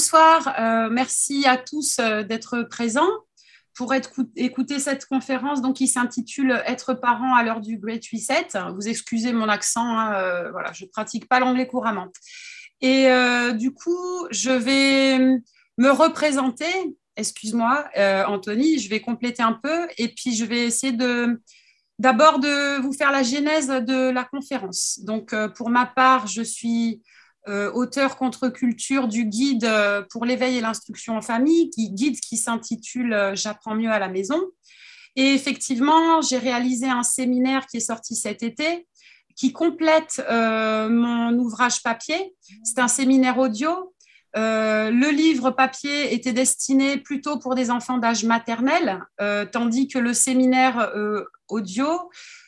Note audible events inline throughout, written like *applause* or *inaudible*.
bonsoir. Euh, merci à tous euh, d'être présents pour écouter cette conférence donc, qui s'intitule Être parent à l'heure du Great Reset. Vous excusez mon accent, hein, euh, voilà, je ne pratique pas l'anglais couramment. Et du coup, je vais me représenter. Excuse-moi, Anthony, je vais compléter un peu et puis je vais essayer de d'abord de vous faire la genèse de la conférence. Donc, pour ma part, je suis euh, auteur contre-culture du guide euh, pour l'éveil et l'instruction en famille, qui, guide qui s'intitule euh, J'apprends mieux à la maison. Et effectivement, j'ai réalisé un séminaire qui est sorti cet été, qui complète mon ouvrage papier. C'est un séminaire audio. le livre papier était destiné plutôt pour des enfants d'âge maternel, tandis que le séminaire audio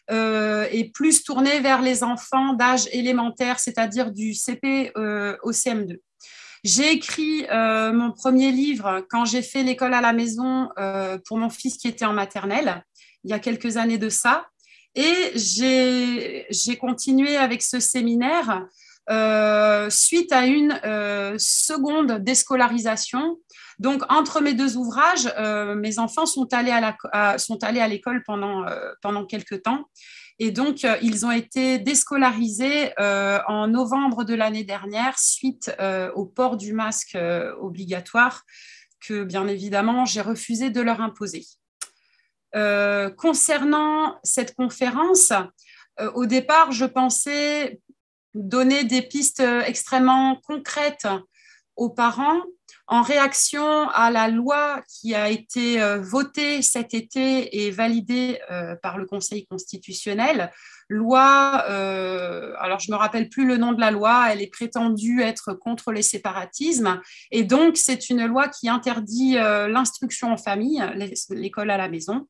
est plus tourné vers les enfants d'âge élémentaire, c'est-à-dire du CP euh, au CM2. J'ai écrit euh, mon premier livre quand j'ai fait l'école à la maison pour mon fils qui était en maternelle, il y a quelques années de ça. Et j'ai continué avec ce séminaire suite à une seconde déscolarisation donc, entre mes deux ouvrages, euh, mes enfants sont allés à, l'école pendant, euh, pendant quelques temps. Et donc, euh, ils ont été déscolarisés en novembre de l'année dernière suite au port du masque obligatoire que, bien évidemment, j'ai refusé de leur imposer. concernant cette conférence, au départ, je pensais donner des pistes extrêmement concrètes aux parents en réaction à la loi qui a été euh, votée cet été et validée euh, par le Conseil constitutionnel, loi, euh, alors je ne me rappelle plus le nom de la loi, elle est prétendue être contre les séparatismes, et donc c'est une loi qui interdit l'instruction en famille, l'école à la maison.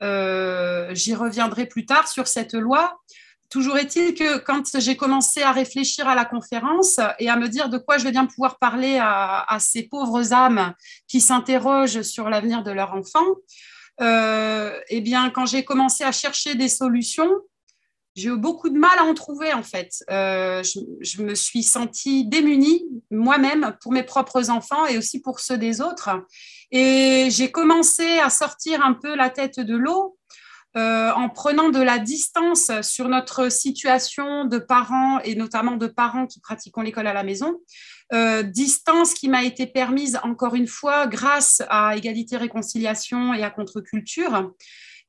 J'y reviendrai plus tard sur cette loi. Toujours est-il que quand j'ai commencé à réfléchir à la conférence et à me dire de quoi je vais bien pouvoir parler à, ces pauvres âmes qui s'interrogent sur l'avenir de leur enfant, euh, eh bien, quand j'ai commencé à chercher des solutions, j'ai eu beaucoup de mal à en trouver en fait. Euh, je, me suis sentie démunie moi-même pour mes propres enfants et aussi pour ceux des autres. Et j'ai commencé à sortir un peu la tête de l'eau euh, en prenant de la distance sur notre situation de parents et notamment de parents qui pratiquons l'école à la maison. Euh, distance qui m'a été permise encore une fois grâce à Égalité Réconciliation et à Contre-Culture.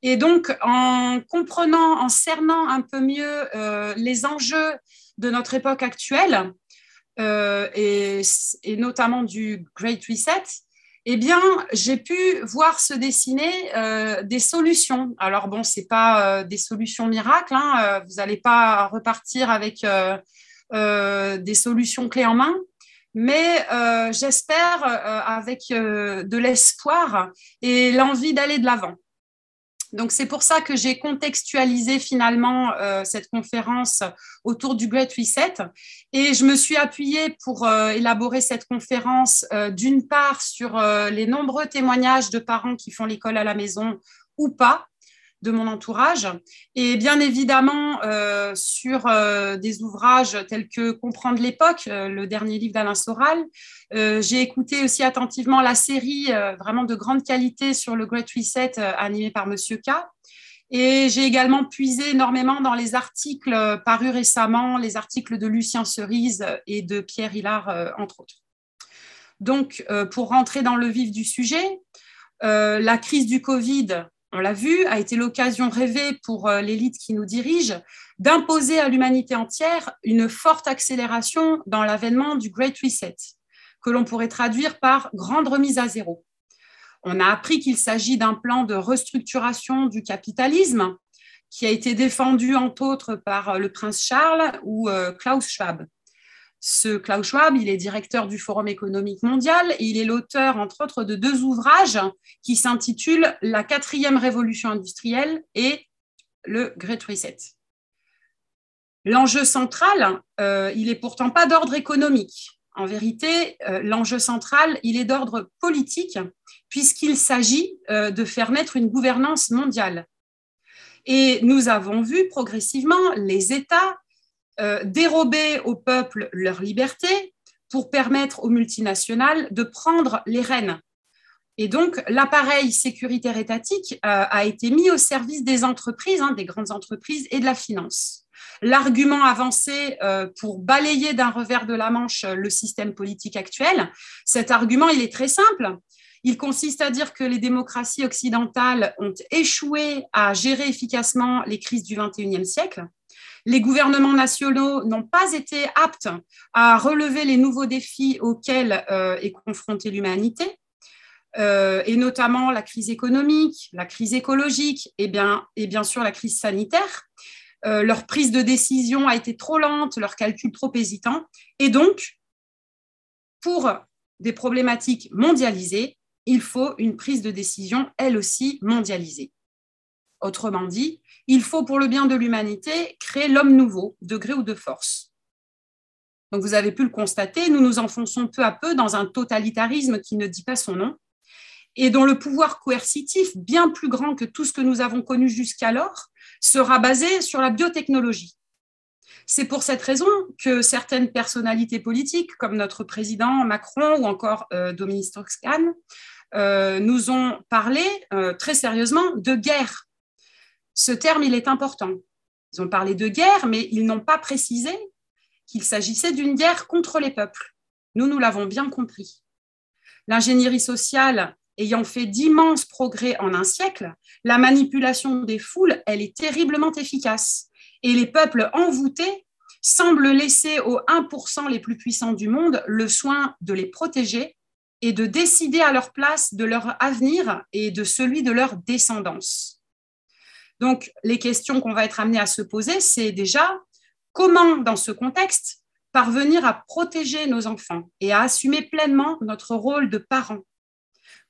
Et donc, en comprenant, en cernant un peu mieux euh, les enjeux de notre époque actuelle, et, notamment du Great Reset, eh bien, j'ai pu voir se dessiner euh, des solutions. Alors, bon, ce n'est pas euh, des solutions miracles, hein, euh, vous n'allez pas repartir avec des solutions clés en main, mais j'espère avec de l'espoir et l'envie d'aller de l'avant. Donc c'est pour ça que j'ai contextualisé finalement euh, cette conférence autour du Great Reset. Et je me suis appuyée pour euh, élaborer cette conférence euh, d'une part sur les nombreux témoignages de parents qui font l'école à la maison ou pas de mon entourage et bien évidemment sur des ouvrages tels que Comprendre l'époque, le dernier livre d'Alain Soral. J'ai écouté aussi attentivement la série vraiment de grande qualité sur le Great Reset animée par Monsieur K. Et j'ai également puisé énormément dans les articles parus récemment, les articles de Lucien Cerise et de Pierre Hillard, entre autres. Donc, pour rentrer dans le vif du sujet, la crise du Covid on l'a vu, a été l'occasion rêvée pour euh, l'élite qui nous dirige d'imposer à l'humanité entière une forte accélération dans l'avènement du Great Reset, que l'on pourrait traduire par grande remise à zéro. On a appris qu'il s'agit d'un plan de restructuration du capitalisme qui a été défendu entre autres par le prince Charles ou euh, Klaus Schwab. Ce Klaus Schwab, il est directeur du Forum économique mondial et il est l'auteur, entre autres, de deux ouvrages qui s'intitulent La quatrième révolution industrielle et le Great Reset. L'enjeu central, euh, il n'est pourtant pas d'ordre économique. En vérité, euh, l'enjeu central, il est d'ordre politique, puisqu'il s'agit euh, de faire naître une gouvernance mondiale. Et nous avons vu progressivement les États euh, dérober au peuple leur liberté pour permettre aux multinationales de prendre les rênes. Et donc, l'appareil sécuritaire étatique euh, a été mis au service des entreprises, hein, des grandes entreprises et de la finance. L'argument avancé euh, pour balayer d'un revers de la manche le système politique actuel, cet argument, il est très simple. Il consiste à dire que les démocraties occidentales ont échoué à gérer efficacement les crises du XXIe siècle. Les gouvernements nationaux n'ont pas été aptes à relever les nouveaux défis auxquels euh, est confrontée l'humanité, euh, et notamment la crise économique, la crise écologique et bien, sûr la crise sanitaire. Euh, leur prise de décision a été trop lente, leur calcul trop hésitant. Et donc, pour des problématiques mondialisées, il faut une prise de décision, elle aussi, mondialisée. Autrement dit, il faut, pour le bien de l'humanité, créer l'homme nouveau, de gré ou de force. Donc, vous avez pu le constater, nous nous enfonçons peu à peu dans un totalitarisme qui ne dit pas son nom et dont le pouvoir coercitif, bien plus grand que tout ce que nous avons connu jusqu'alors, sera basé sur la biotechnologie. C'est pour cette raison que certaines personnalités politiques, comme notre président Macron ou encore euh, Dominique Strauss-Kahn, euh, nous ont parlé euh, très sérieusement de guerre. Ce terme, il est important. Ils ont parlé de guerre, mais ils n'ont pas précisé qu'il s'agissait d'une guerre contre les peuples. Nous, nous l'avons bien compris. L'ingénierie sociale ayant fait d'immenses progrès en un siècle, la manipulation des foules, elle est terriblement efficace. Et les peuples envoûtés semblent laisser aux 1% les plus puissants du monde le soin de les protéger et de décider à leur place de leur avenir et de celui de leur descendance. Donc, les questions qu'on va être amenés à se poser, c'est déjà comment, dans ce contexte, parvenir à protéger nos enfants et à assumer pleinement notre rôle de parents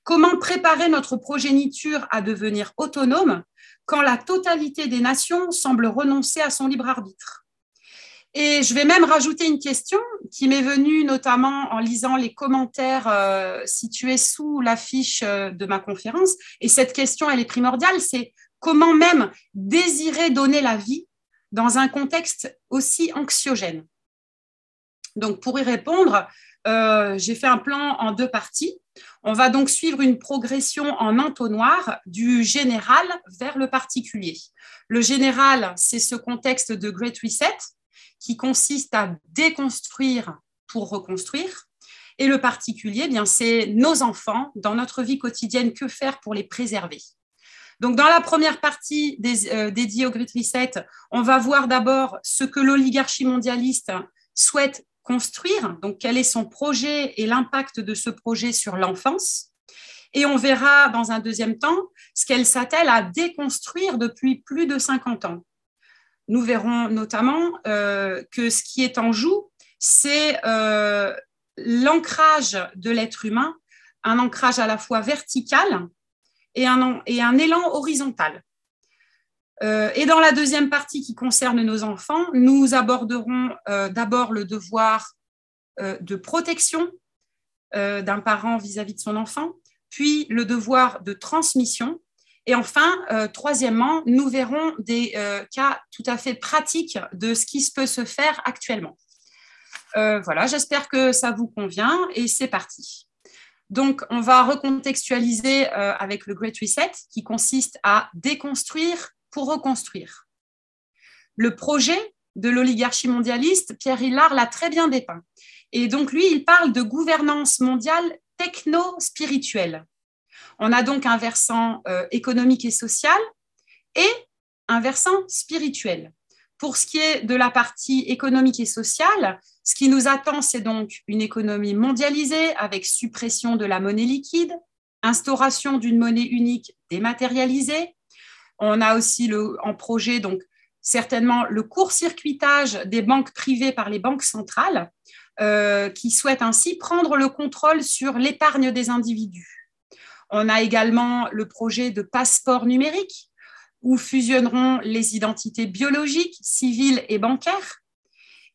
Comment préparer notre progéniture à devenir autonome quand la totalité des nations semble renoncer à son libre arbitre? Et je vais même rajouter une question qui m'est venue notamment en lisant les commentaires euh, situés sous l'affiche euh, de ma conférence. Et cette question, elle est primordiale, c'est comment même désirer donner la vie dans un contexte aussi anxiogène? Donc, pour y répondre, euh, j'ai fait un plan en deux parties. On va donc suivre une progression en entonnoir du général vers le particulier. Le général, c'est ce contexte de Great Reset qui consiste à déconstruire pour reconstruire. Et le particulier, eh c'est nos enfants dans notre vie quotidienne. Que faire pour les préserver? Donc, dans la première partie euh, dédiée au Great Reset, on va voir d'abord ce que l'oligarchie mondialiste souhaite construire, donc quel est son projet et l'impact de ce projet sur l'enfance. Et on verra dans un deuxième temps ce qu'elle s'attelle à déconstruire depuis plus de 50 ans. Nous verrons notamment euh, que ce qui est en joue, c'est euh, l'ancrage de l'être humain, un ancrage à la fois vertical et un, élan horizontal. Euh, et dans la deuxième partie qui concerne nos enfants, nous aborderons euh, d'abord le devoir euh, de protection d'un parent vis-à-vis de son enfant, puis le devoir de transmission. Et enfin, troisièmement, nous verrons des cas tout à fait pratiques de ce qui peut se faire actuellement. voilà, j'espère que ça vous convient et c'est parti. Donc, on va recontextualiser avec le Great Reset qui consiste à déconstruire pour reconstruire. Le projet de l'oligarchie mondialiste, Pierre Hillard l'a très bien dépeint. Et donc, lui, il parle de gouvernance mondiale techno-spirituelle. On a donc un versant euh, économique et social et un versant spirituel. Pour ce qui est de la partie économique et sociale, ce qui nous attend, c'est donc une économie mondialisée avec suppression de la monnaie liquide, instauration d'une monnaie unique dématérialisée, on a aussi en projet, donc, certainement le court-circuitage des banques privées par les banques centrales, euh, qui souhaitent ainsi prendre le contrôle sur l'épargne des individus. On a également le projet de passeport numérique, où fusionneront les identités biologiques, civiles et bancaires.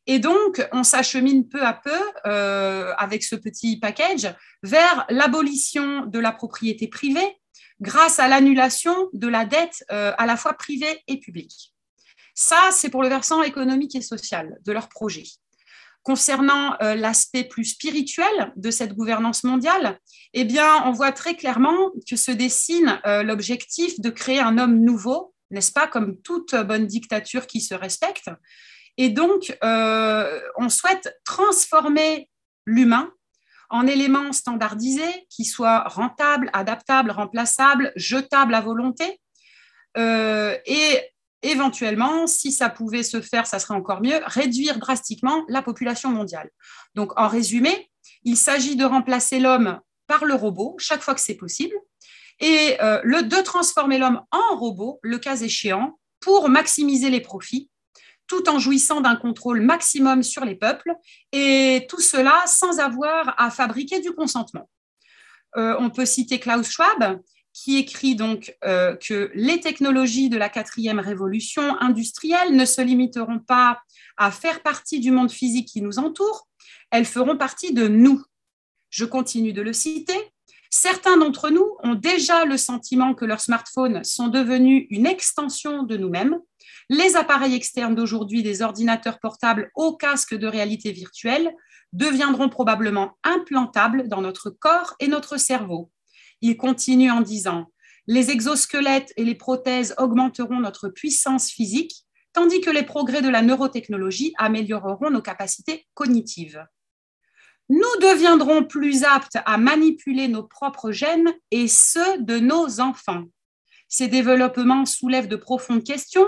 Et donc, on s'achemine peu à peu, euh, avec ce petit package, vers l'abolition de la propriété privée, grâce à l'annulation de la dette euh, à la fois privée et publique. Ça, c'est pour le versant économique et social de leur projet. Concernant l'aspect plus spirituel de cette gouvernance mondiale, eh bien, on voit très clairement que se dessine l'objectif de créer un homme nouveau, n'est-ce pas, comme toute bonne dictature qui se respecte. Et donc, on souhaite transformer l'humain en éléments standardisés qui soient rentables, adaptables, remplaçables, jetables à volonté. Euh, et éventuellement, si ça pouvait se faire, ça serait encore mieux, réduire drastiquement la population mondiale. Donc, en résumé, il s'agit de remplacer l'homme par le robot chaque fois que c'est possible et euh, de transformer l'homme en robot, le cas échéant, pour maximiser les profits tout en jouissant d'un contrôle maximum sur les peuples, et tout cela sans avoir à fabriquer du consentement. Euh, on peut citer Klaus Schwab, qui écrit donc euh, que les technologies de la quatrième révolution industrielle ne se limiteront pas à faire partie du monde physique qui nous entoure, elles feront partie de nous. Je continue de le citer. Certains d'entre nous ont déjà le sentiment que leurs smartphones sont devenus une extension de nous-mêmes les appareils externes d'aujourd'hui, des ordinateurs portables au casque de réalité virtuelle, deviendront probablement implantables dans notre corps et notre cerveau. Il continue en disant Les exosquelettes et les prothèses augmenteront notre puissance physique, tandis que les progrès de la neurotechnologie amélioreront nos capacités cognitives. Nous deviendrons plus aptes à manipuler nos propres gènes et ceux de nos enfants. Ces développements soulèvent de profondes questions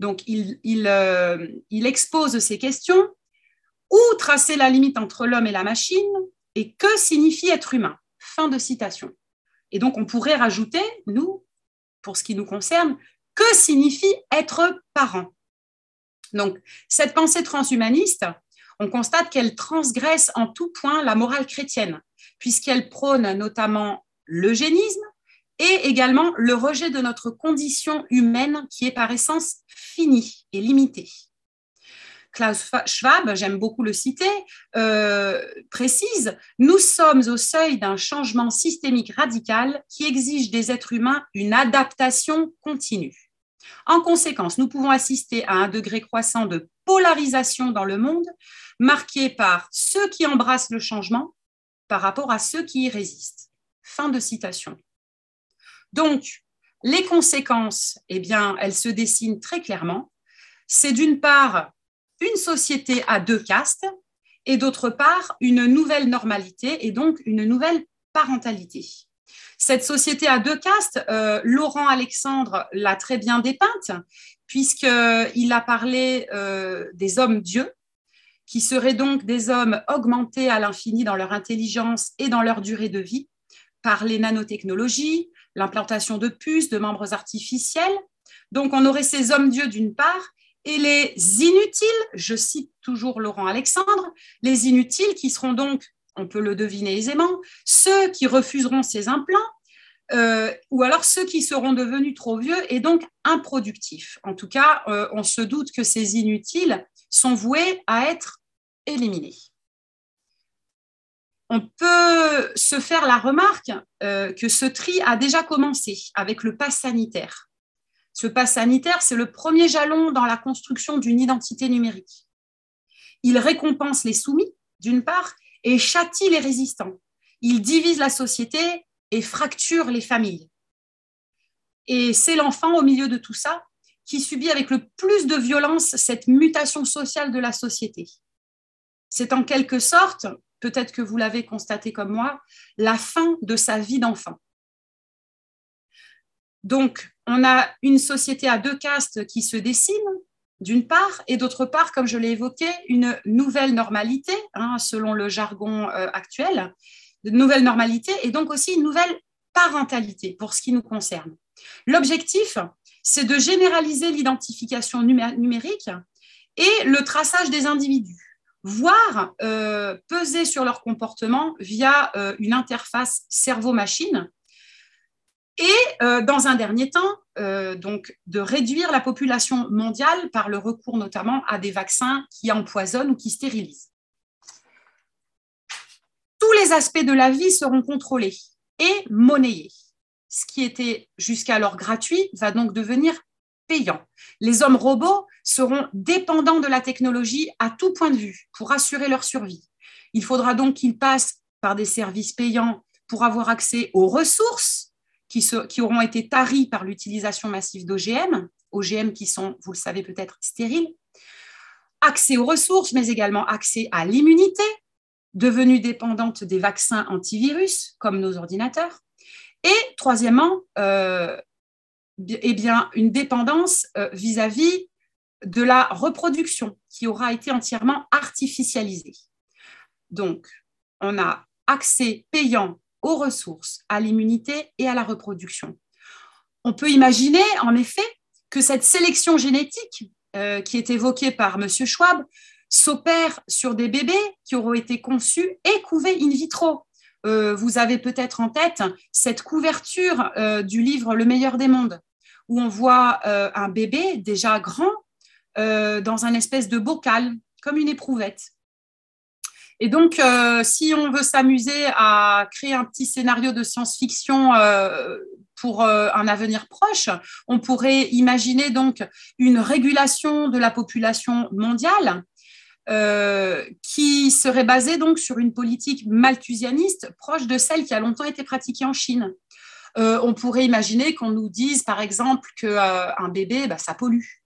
donc, euh, il, expose ces questions. Où tracer la limite entre l'homme et la machine? Et que signifie être humain? Fin de citation. Et donc, on pourrait rajouter, nous, pour ce qui nous concerne, que signifie être parent Donc, cette pensée transhumaniste, on constate qu'elle transgresse en tout point la morale chrétienne, puisqu'elle prône notamment l'eugénisme, et également le rejet de notre condition humaine qui est par essence finie et limitée. Klaus Schwab, j'aime beaucoup le citer, euh, précise, nous sommes au seuil d'un changement systémique radical qui exige des êtres humains une adaptation continue. En conséquence, nous pouvons assister à un degré croissant de polarisation dans le monde, marqué par ceux qui embrassent le changement par rapport à ceux qui y résistent. Fin de citation. Donc, les conséquences, eh bien, elles se dessinent très clairement. C'est d'une part une société à deux castes et d'autre part une nouvelle normalité et donc une nouvelle parentalité. Cette société à deux castes, euh, Laurent Alexandre l'a très bien dépeinte, puisqu'il a parlé euh, des hommes-dieux, qui seraient donc des hommes augmentés à l'infini dans leur intelligence et dans leur durée de vie par les nanotechnologies, l'implantation de puces, de membres artificiels. Donc, on aurait ces hommes-dieux d'une part et les inutiles, je cite toujours Laurent Alexandre, les inutiles qui seront donc, on peut le deviner aisément, ceux qui refuseront ces implants, euh, ou alors ceux qui seront devenus trop vieux et donc improductifs. En tout cas, euh, on se doute que ces inutiles sont voués à être éliminés on peut se faire la remarque euh, que ce tri a déjà commencé avec le pass sanitaire. Ce pass sanitaire, c'est le premier jalon dans la construction d'une identité numérique. Il récompense les soumis, d'une part, et châtie les résistants. Il divise la société et fracture les familles. Et c'est l'enfant au milieu de tout ça qui subit avec le plus de violence cette mutation sociale de la société. C'est en quelque sorte peut-être que vous l'avez constaté comme moi, la fin de sa vie d'enfant. Donc, on a une société à deux castes qui se dessine, d'une part, et d'autre part, comme je l'ai évoqué, une nouvelle normalité, hein, selon le jargon euh, actuel, de nouvelle normalité, et donc aussi une nouvelle parentalité pour ce qui nous concerne. L'objectif, c'est de généraliser l'identification numérique et le traçage des individus voire euh, peser sur leur comportement via euh, une interface cerveau-machine. Et dans un dernier temps, donc de réduire la population mondiale par le recours notamment à des vaccins qui empoisonnent ou qui stérilisent. Tous les aspects de la vie seront contrôlés et monnayés. Ce qui était jusqu'alors gratuit va donc devenir payant. Les hommes robots seront dépendants de la technologie à tout point de vue pour assurer leur survie. Il faudra donc qu'ils passent par des services payants pour avoir accès aux ressources qui, auront été taries par l'utilisation massive d'OGM, OGM qui sont, vous le savez peut-être, stériles, accès aux ressources, mais également accès à l'immunité, devenue dépendante des vaccins antivirus, comme nos ordinateurs. Et troisièmement, euh, eh bien, une dépendance euh, vis-à-vis de la reproduction qui aura été entièrement artificialisée. Donc, on a accès payant aux ressources, à l'immunité et à la reproduction. On peut imaginer, en effet, que cette sélection génétique euh, qui est évoquée par M. Schwab s'opère sur des bébés qui auront été conçus et couvés in vitro. Euh, vous avez peut-être en tête cette couverture euh, du livre Le meilleur des mondes, où on voit un bébé déjà grand dans un espèce de bocal, comme une éprouvette. Et donc, euh, si on veut s'amuser à créer un petit scénario de science-fiction euh, pour euh, un avenir proche, on pourrait imaginer donc une régulation de la population mondiale qui serait basée donc sur une politique malthusianiste proche de celle qui a longtemps été pratiquée en Chine. on pourrait imaginer qu'on nous dise, par exemple, qu'un bébé, bah, ça pollue.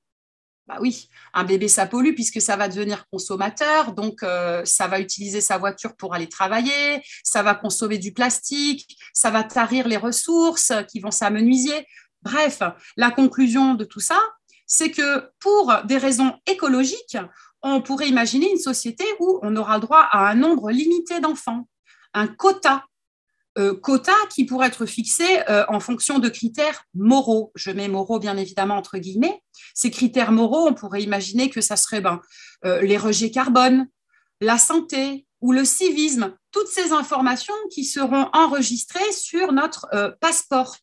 Bah oui, un bébé, ça pollue puisque ça va devenir consommateur, donc euh, ça va utiliser sa voiture pour aller travailler, ça va consommer du plastique, ça va tarir les ressources qui vont s'amenuiser. Bref, la conclusion de tout ça, c'est que pour des raisons écologiques, on pourrait imaginer une société où on aura droit à un nombre limité d'enfants, un quota euh, quota qui pourrait être fixé euh, en fonction de critères moraux. Je mets moraux bien évidemment entre guillemets. Ces critères moraux, on pourrait imaginer que ça serait ben, euh, les rejets carbone, la santé ou le civisme, toutes ces informations qui seront enregistrées sur notre passeport,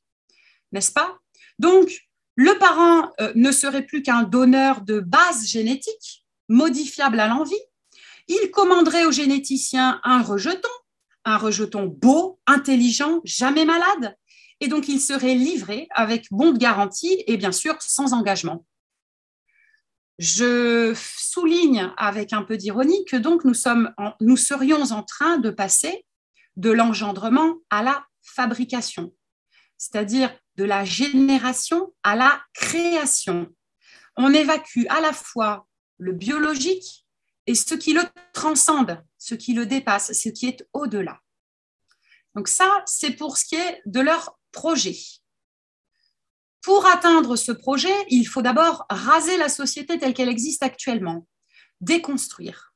n'est-ce pas? Donc, le parent ne serait plus qu'un donneur de base génétique modifiable à l'envie. Il commanderait au généticien un rejeton un rejeton beau, intelligent, jamais malade. Et donc, il serait livré avec bon de garantie et bien sûr sans engagement. Je souligne avec un peu d'ironie que donc nous, sommes nous serions en train de passer de l'engendrement à la fabrication, c'est-à-dire de la génération à la création. On évacue à la fois le biologique et ce qui le transcende, ce qui le dépasse, ce qui est au-delà. Donc ça, c'est pour ce qui est de leur projet. Pour atteindre ce projet, il faut d'abord raser la société telle qu'elle existe actuellement, déconstruire.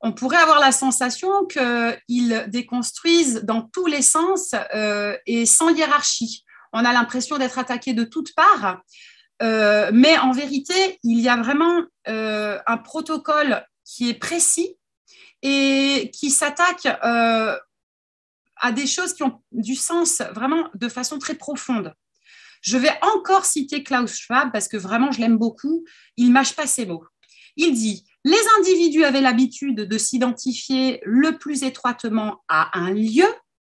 On pourrait avoir la sensation qu'ils déconstruisent dans tous les sens euh, et sans hiérarchie. On a l'impression d'être attaqué de toutes parts, euh, mais en vérité, il y a vraiment euh, un protocole qui est précis et qui s'attaque euh, à des choses qui ont du sens vraiment de façon très profonde. Je vais encore citer Klaus Schwab parce que vraiment je l'aime beaucoup. Il mâche pas ses mots. Il dit les individus avaient l'habitude de s'identifier le plus étroitement à un lieu,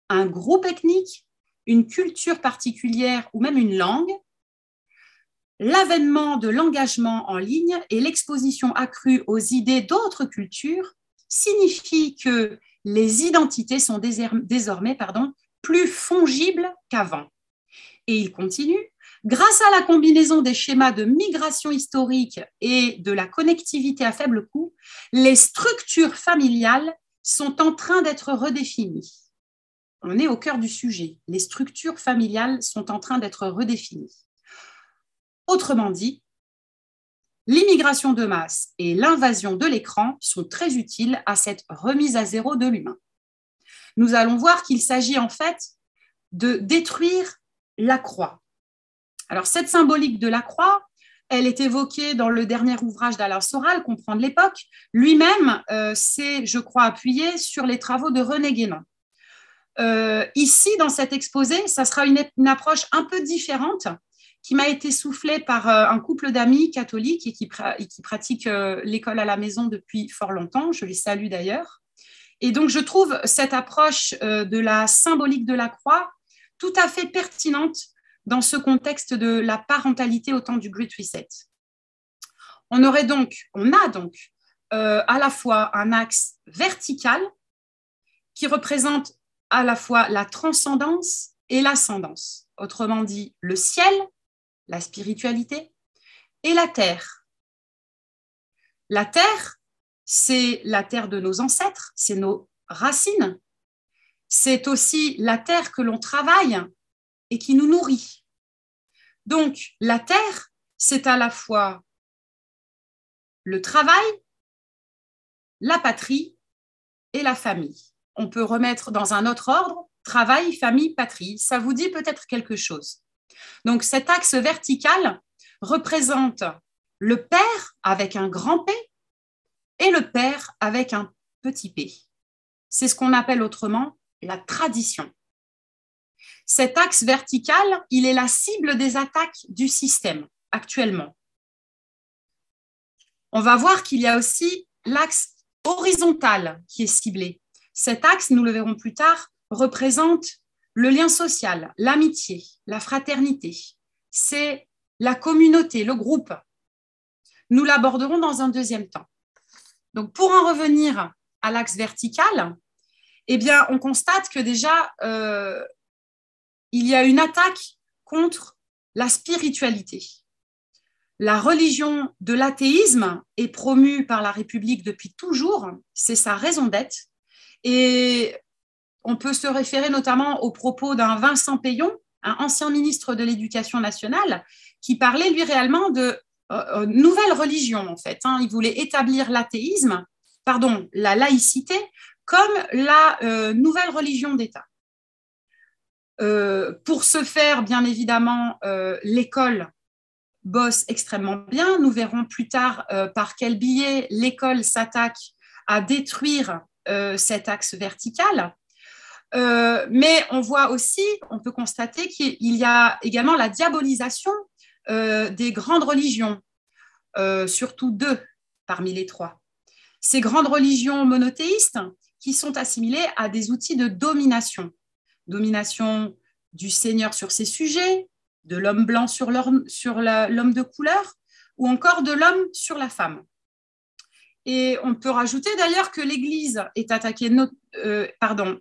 un groupe ethnique, une culture particulière ou même une langue. L'avènement de l'engagement en ligne et l'exposition accrue aux idées d'autres cultures signifie que les identités sont désormais plus fongibles qu'avant. Et il continue, grâce à la combinaison des schémas de migration historique et de la connectivité à faible coût, les structures familiales sont en train d'être redéfinies. On est au cœur du sujet. Les structures familiales sont en train d'être redéfinies. Autrement dit, L'immigration de masse et l'invasion de l'écran sont très utiles à cette remise à zéro de l'humain. Nous allons voir qu'il s'agit en fait de détruire la croix. Alors cette symbolique de la croix, elle est évoquée dans le dernier ouvrage d'Alain Soral, Comprendre l'époque. Lui-même euh, s'est, je crois, appuyé sur les travaux de René Guénon. Euh, ici, dans cet exposé, ça sera une approche un peu différente qui m'a été soufflé par euh, un couple d'amis catholiques et qui, qui pratiquent euh, l'école à la maison depuis fort longtemps. Je les salue d'ailleurs. Et donc, je trouve cette approche euh, de la symbolique de la croix tout à fait pertinente dans ce contexte de la parentalité au temps du Great Reset. On aurait donc, on a donc à la fois un axe vertical qui représente à la fois la transcendance et l'ascendance. Autrement dit, le ciel, la spiritualité, et la terre. La terre, c'est la terre de nos ancêtres, c'est nos racines. C'est aussi la terre que l'on travaille et qui nous nourrit. Donc, la terre, c'est à la fois le travail, la patrie et la famille. On peut remettre dans un autre ordre travail, famille, patrie. Ça vous dit peut-être quelque chose. Donc cet axe vertical représente le père avec un grand P et le père avec un petit p. C'est ce qu'on appelle autrement la tradition. Cet axe vertical, il est la cible des attaques du système actuellement. On va voir qu'il y a aussi l'axe horizontal qui est ciblé. Cet axe, nous le verrons plus tard, représente le lien social, l'amitié, la fraternité. C'est la communauté, le groupe. Nous l'aborderons dans un deuxième temps. Donc, pour en revenir à l'axe vertical, eh bien, on constate que déjà, euh, il y a une attaque contre la spiritualité. La religion de l'athéisme est promue par la République depuis toujours, c'est sa raison d'être. Et on peut se référer notamment aux propos d'un Vincent Payon, un ancien ministre de l'Éducation nationale, qui parlait lui réellement de euh, euh, nouvelle religion en fait. Hein. Il voulait établir l'athéisme, pardon, la laïcité comme la euh, nouvelle religion d'État. pour ce faire, bien évidemment, l'école bosse extrêmement bien. Nous verrons plus tard par quel biais l'école s'attaque à détruire cet axe vertical. Euh, mais on voit aussi, on peut constater qu'il y a également la diabolisation des grandes religions, surtout deux parmi les trois. Ces grandes religions monothéistes qui sont assimilées à des outils de domination. Domination du Seigneur sur ses sujets, de l'homme blanc sur l'homme de couleur ou encore de l'homme sur la femme. Et on peut rajouter d'ailleurs que l'Église est attaquée, euh,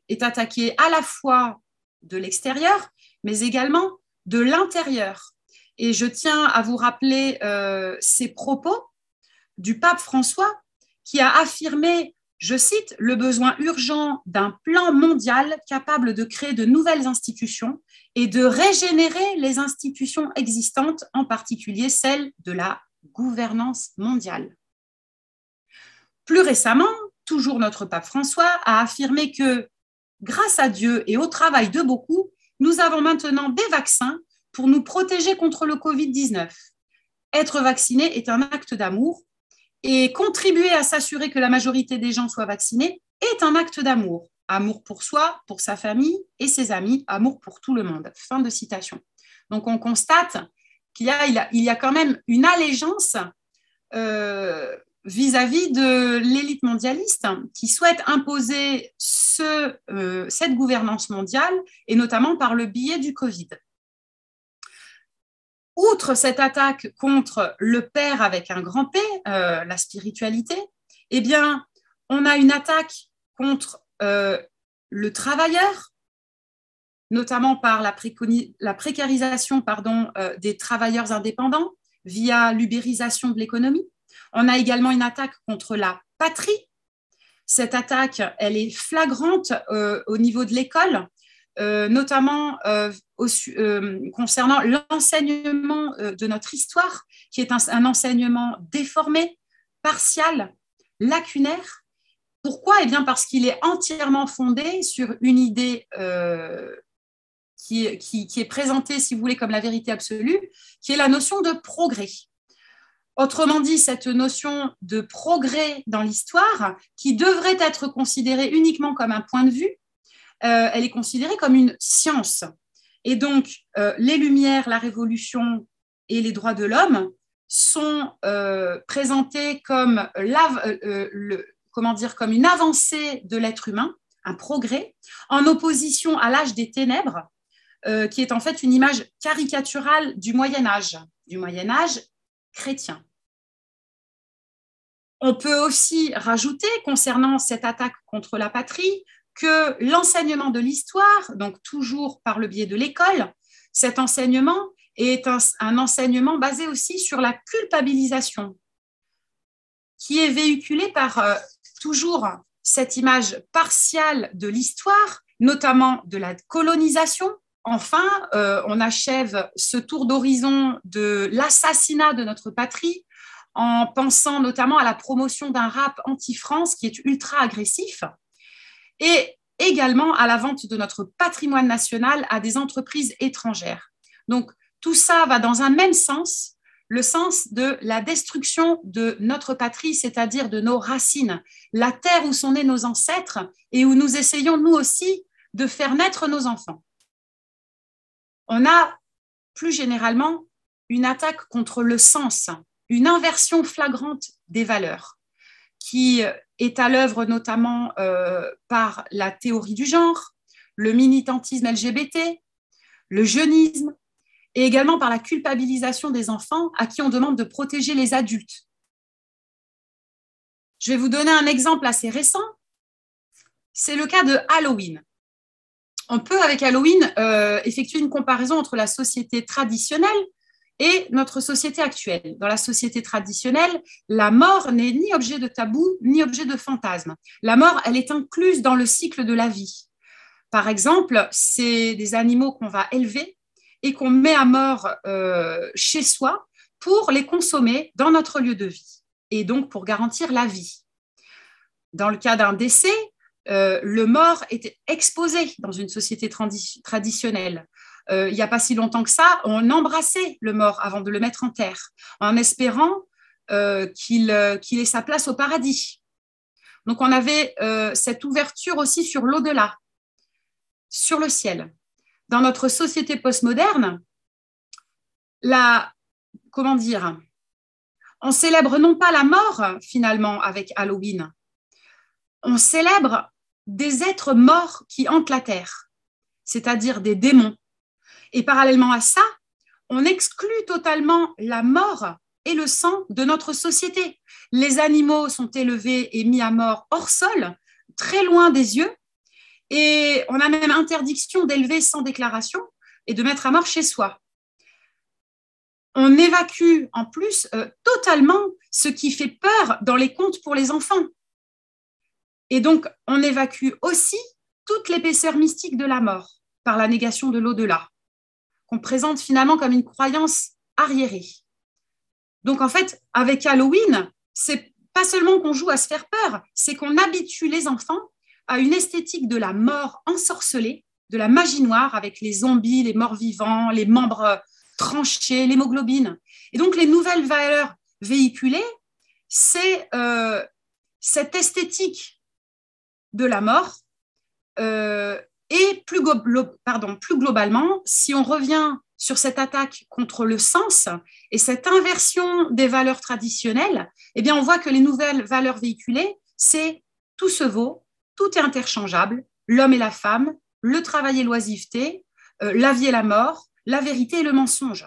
est attaquée à la fois de l'extérieur, mais également de l'intérieur. Et je tiens à vous rappeler euh, ces propos du pape François qui a affirmé je cite, le besoin urgent d'un plan mondial capable de créer de nouvelles institutions et de régénérer les institutions existantes, en particulier celles de la gouvernance mondiale. Plus récemment, toujours notre pape François a affirmé que, grâce à Dieu et au travail de beaucoup, nous avons maintenant des vaccins pour nous protéger contre le Covid-19. Être vacciné est un acte d'amour et contribuer à s'assurer que la majorité des gens soient vaccinés est un acte d'amour. Amour pour soi, pour sa famille et ses amis, amour pour tout le monde. Fin de citation. Donc on constate qu'il y y a, quand même une allégeance euh, vis-à-vis de l'élite mondialiste qui souhaite imposer euh, cette gouvernance mondiale et notamment par le biais du Covid outre cette attaque contre le père avec un grand P, euh, la spiritualité, eh bien, on a une attaque contre euh, le travailleur, notamment par la, précarisation des travailleurs indépendants via l'ubérisation de l'économie. On a également une attaque contre la patrie. Cette attaque, elle est flagrante au niveau de l'école euh, notamment euh, euh, concernant l'enseignement de notre histoire, qui est un, enseignement déformé, partial, lacunaire. Pourquoi? Eh bien parce qu'il est entièrement fondé sur une idée qui, est présentée, si vous voulez, comme la vérité absolue, qui est la notion de progrès. Autrement dit, cette notion de progrès dans l'histoire, qui devrait être considérée uniquement comme un point de vue, euh, elle est considérée comme une science. Et donc, euh, les Lumières, la Révolution et les droits de l'homme sont euh, présentés comme, une avancée de l'être humain, un progrès, en opposition à l'âge des ténèbres, qui est en fait une image caricaturale du Moyen Âge, du Moyen Âge chrétien. On peut aussi rajouter, concernant cette attaque contre la patrie, que l'enseignement de l'histoire, donc toujours par le biais de l'école, cet enseignement est un, enseignement basé aussi sur la culpabilisation, qui est véhiculé par euh, toujours cette image partiale de l'histoire, notamment de la colonisation. Enfin, euh, on achève ce tour d'horizon de l'assassinat de notre patrie en pensant notamment à la promotion d'un rap anti-France qui est ultra agressif et également à la vente de notre patrimoine national à des entreprises étrangères. Donc, tout ça va dans un même sens, le sens de la destruction de notre patrie, c'est-à-dire de nos racines, la terre où sont nés nos ancêtres et où nous essayons, nous aussi, de faire naître nos enfants. On a plus généralement une attaque contre le sens, une inversion flagrante des valeurs qui est à l'œuvre notamment euh, par la théorie du genre, le militantisme LGBT, le jeunisme, et également par la culpabilisation des enfants à qui on demande de protéger les adultes. Je vais vous donner un exemple assez récent. C'est le cas de Halloween. On peut, avec Halloween, euh, effectuer une comparaison entre la société traditionnelle et notre société actuelle. Dans la société traditionnelle, la mort n'est ni objet de tabou, ni objet de fantasme. La mort, elle est incluse dans le cycle de la vie. Par exemple, c'est des animaux qu'on va élever et qu'on met à mort euh, chez soi pour les consommer dans notre lieu de vie et donc pour garantir la vie. Dans le cas d'un décès, euh, le mort est exposé dans une société traditionnelle. Euh, il n'y a pas si longtemps que ça, on embrassait le mort avant de le mettre en terre, en espérant qu'il ait sa place au paradis. Donc on avait cette ouverture aussi sur l'au-delà, sur le ciel dans notre société postmoderne, la, comment dire, on célèbre non pas la mort finalement avec Halloween, on célèbre des êtres morts qui hantent la terre, c'est-à-dire des démons. Et parallèlement à ça, on exclut totalement la mort et le sang de notre société. Les animaux sont élevés et mis à mort hors sol, très loin des yeux, et on a même interdiction d'élever sans déclaration et de mettre à mort chez soi. On évacue en plus euh, totalement ce qui fait peur dans les contes pour les enfants. Et donc, on évacue aussi toute l'épaisseur mystique de la mort par la négation de l'au-delà, qu'on présente finalement comme une croyance arriérée. Donc, en fait, avec Halloween, c'est pas seulement qu'on joue à se faire peur, c'est qu'on habitue les enfants à une esthétique de la mort ensorcelée, de la magie noire avec les zombies, les morts vivants, les membres tranchés, l'hémoglobine. Et donc les nouvelles valeurs véhiculées, c'est euh, cette esthétique de la mort. Euh, et plus, globalement, si on revient sur cette attaque contre le sens et cette inversion des valeurs traditionnelles, eh bien, on voit que les nouvelles valeurs véhiculées, c'est tout se vaut, tout est interchangeable, l'homme et la femme, le travail et l'oisiveté, euh, la vie et la mort, la vérité et le mensonge.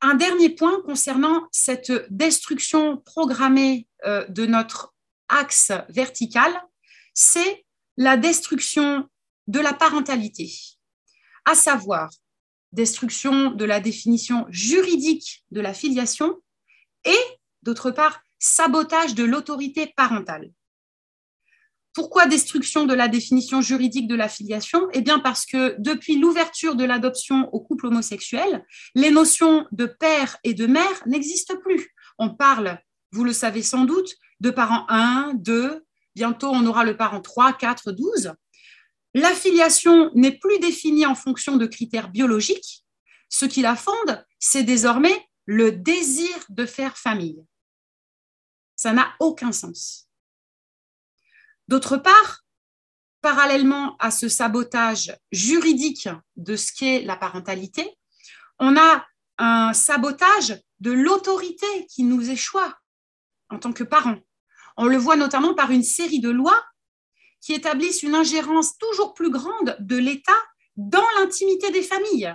Un dernier point concernant cette destruction programmée euh, de notre axe vertical, c'est la destruction de la parentalité, à savoir destruction de la définition juridique de la filiation et, d'autre part, sabotage de l'autorité parentale. Pourquoi destruction de la définition juridique de la filiation? Eh bien parce que depuis l'ouverture de l'adoption aux couples homosexuels, les notions de père et de mère n'existent plus. On parle, vous le savez sans doute, de parents 1, 2, bientôt on aura le parent 3, 4, 12. La filiation n'est plus définie en fonction de critères biologiques. Ce qui la fonde, c'est désormais le désir de faire famille. Ça n'a aucun sens. D'autre part, parallèlement à ce sabotage juridique de ce qu'est la parentalité, on a un sabotage de l'autorité qui nous échoit en tant que parents. On le voit notamment par une série de lois qui établissent une ingérence toujours plus grande de l'État dans l'intimité des familles.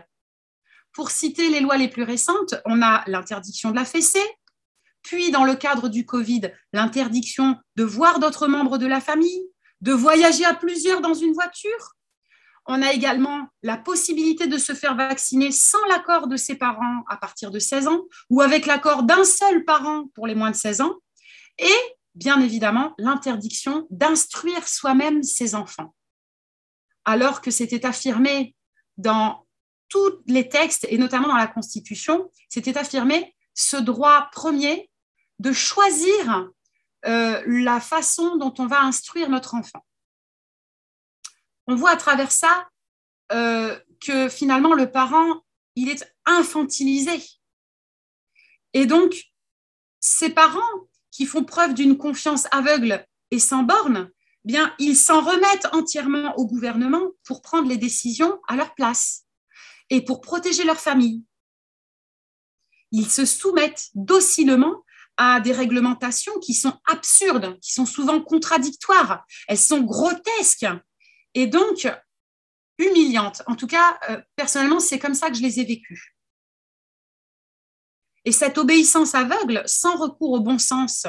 Pour citer les lois les plus récentes, on a l'interdiction de la fessée, puis dans le cadre du Covid, l'interdiction de voir d'autres membres de la famille, de voyager à plusieurs dans une voiture. On a également la possibilité de se faire vacciner sans l'accord de ses parents à partir de 16 ans ou avec l'accord d'un seul parent pour les moins de 16 ans. Et bien évidemment, l'interdiction d'instruire soi-même ses enfants. Alors que c'était affirmé dans tous les textes, et notamment dans la Constitution, c'était affirmé ce droit premier de choisir euh, la façon dont on va instruire notre enfant. On voit à travers ça euh, que finalement le parent, il est infantilisé. Et donc, ces parents qui font preuve d'une confiance aveugle et sans borne, eh bien, ils s'en remettent entièrement au gouvernement pour prendre les décisions à leur place et pour protéger leur famille. Ils se soumettent docilement à des réglementations qui sont absurdes, qui sont souvent contradictoires, elles sont grotesques et donc humiliantes. En tout cas, euh, personnellement, c'est comme ça que je les ai vécues. Et cette obéissance aveugle, sans recours au bon sens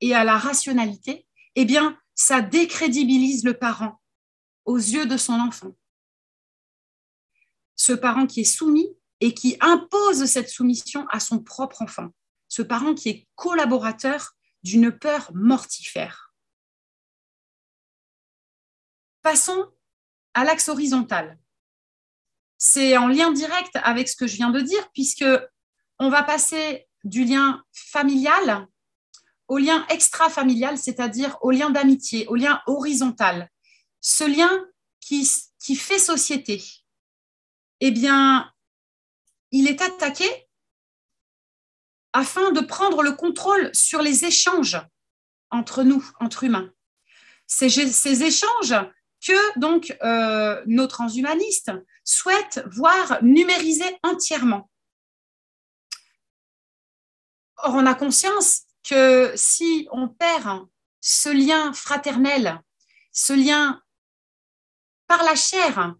et à la rationalité, eh bien, ça décrédibilise le parent aux yeux de son enfant. Ce parent qui est soumis et qui impose cette soumission à son propre enfant ce parent qui est collaborateur d'une peur mortifère. Passons à l'axe horizontal. C'est en lien direct avec ce que je viens de dire, puisque on va passer du lien familial au lien extra-familial, c'est-à-dire au lien d'amitié, au lien horizontal. Ce lien qui, fait société, eh bien, il est attaqué afin de prendre le contrôle sur les échanges entre nous, entre humains. Ces, ces échanges que donc euh, nos transhumanistes souhaitent voir numérisés entièrement. Or, on a conscience que si on perd ce lien fraternel, ce lien par la chair,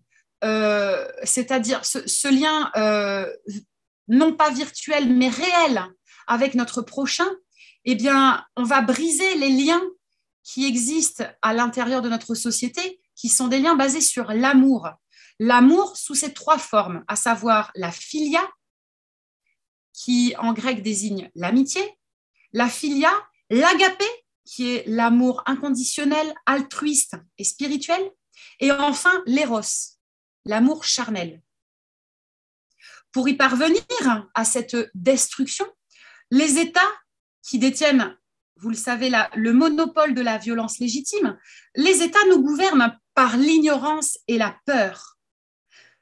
euh, c'est-à-dire ce, lien euh, non pas virtuel mais réel avec notre prochain, eh on va briser les liens qui existent à l'intérieur de notre société, qui sont des liens basés sur l'amour. L'amour sous ses trois formes, à savoir la philia, qui en grec désigne l'amitié, la philia, l'agapé, qui est l'amour inconditionnel, altruiste et spirituel, et enfin l'éros, l'amour charnel. Pour y parvenir à cette destruction, les États qui détiennent, vous le savez, le monopole de la violence légitime, les États nous gouvernent par l'ignorance et la peur.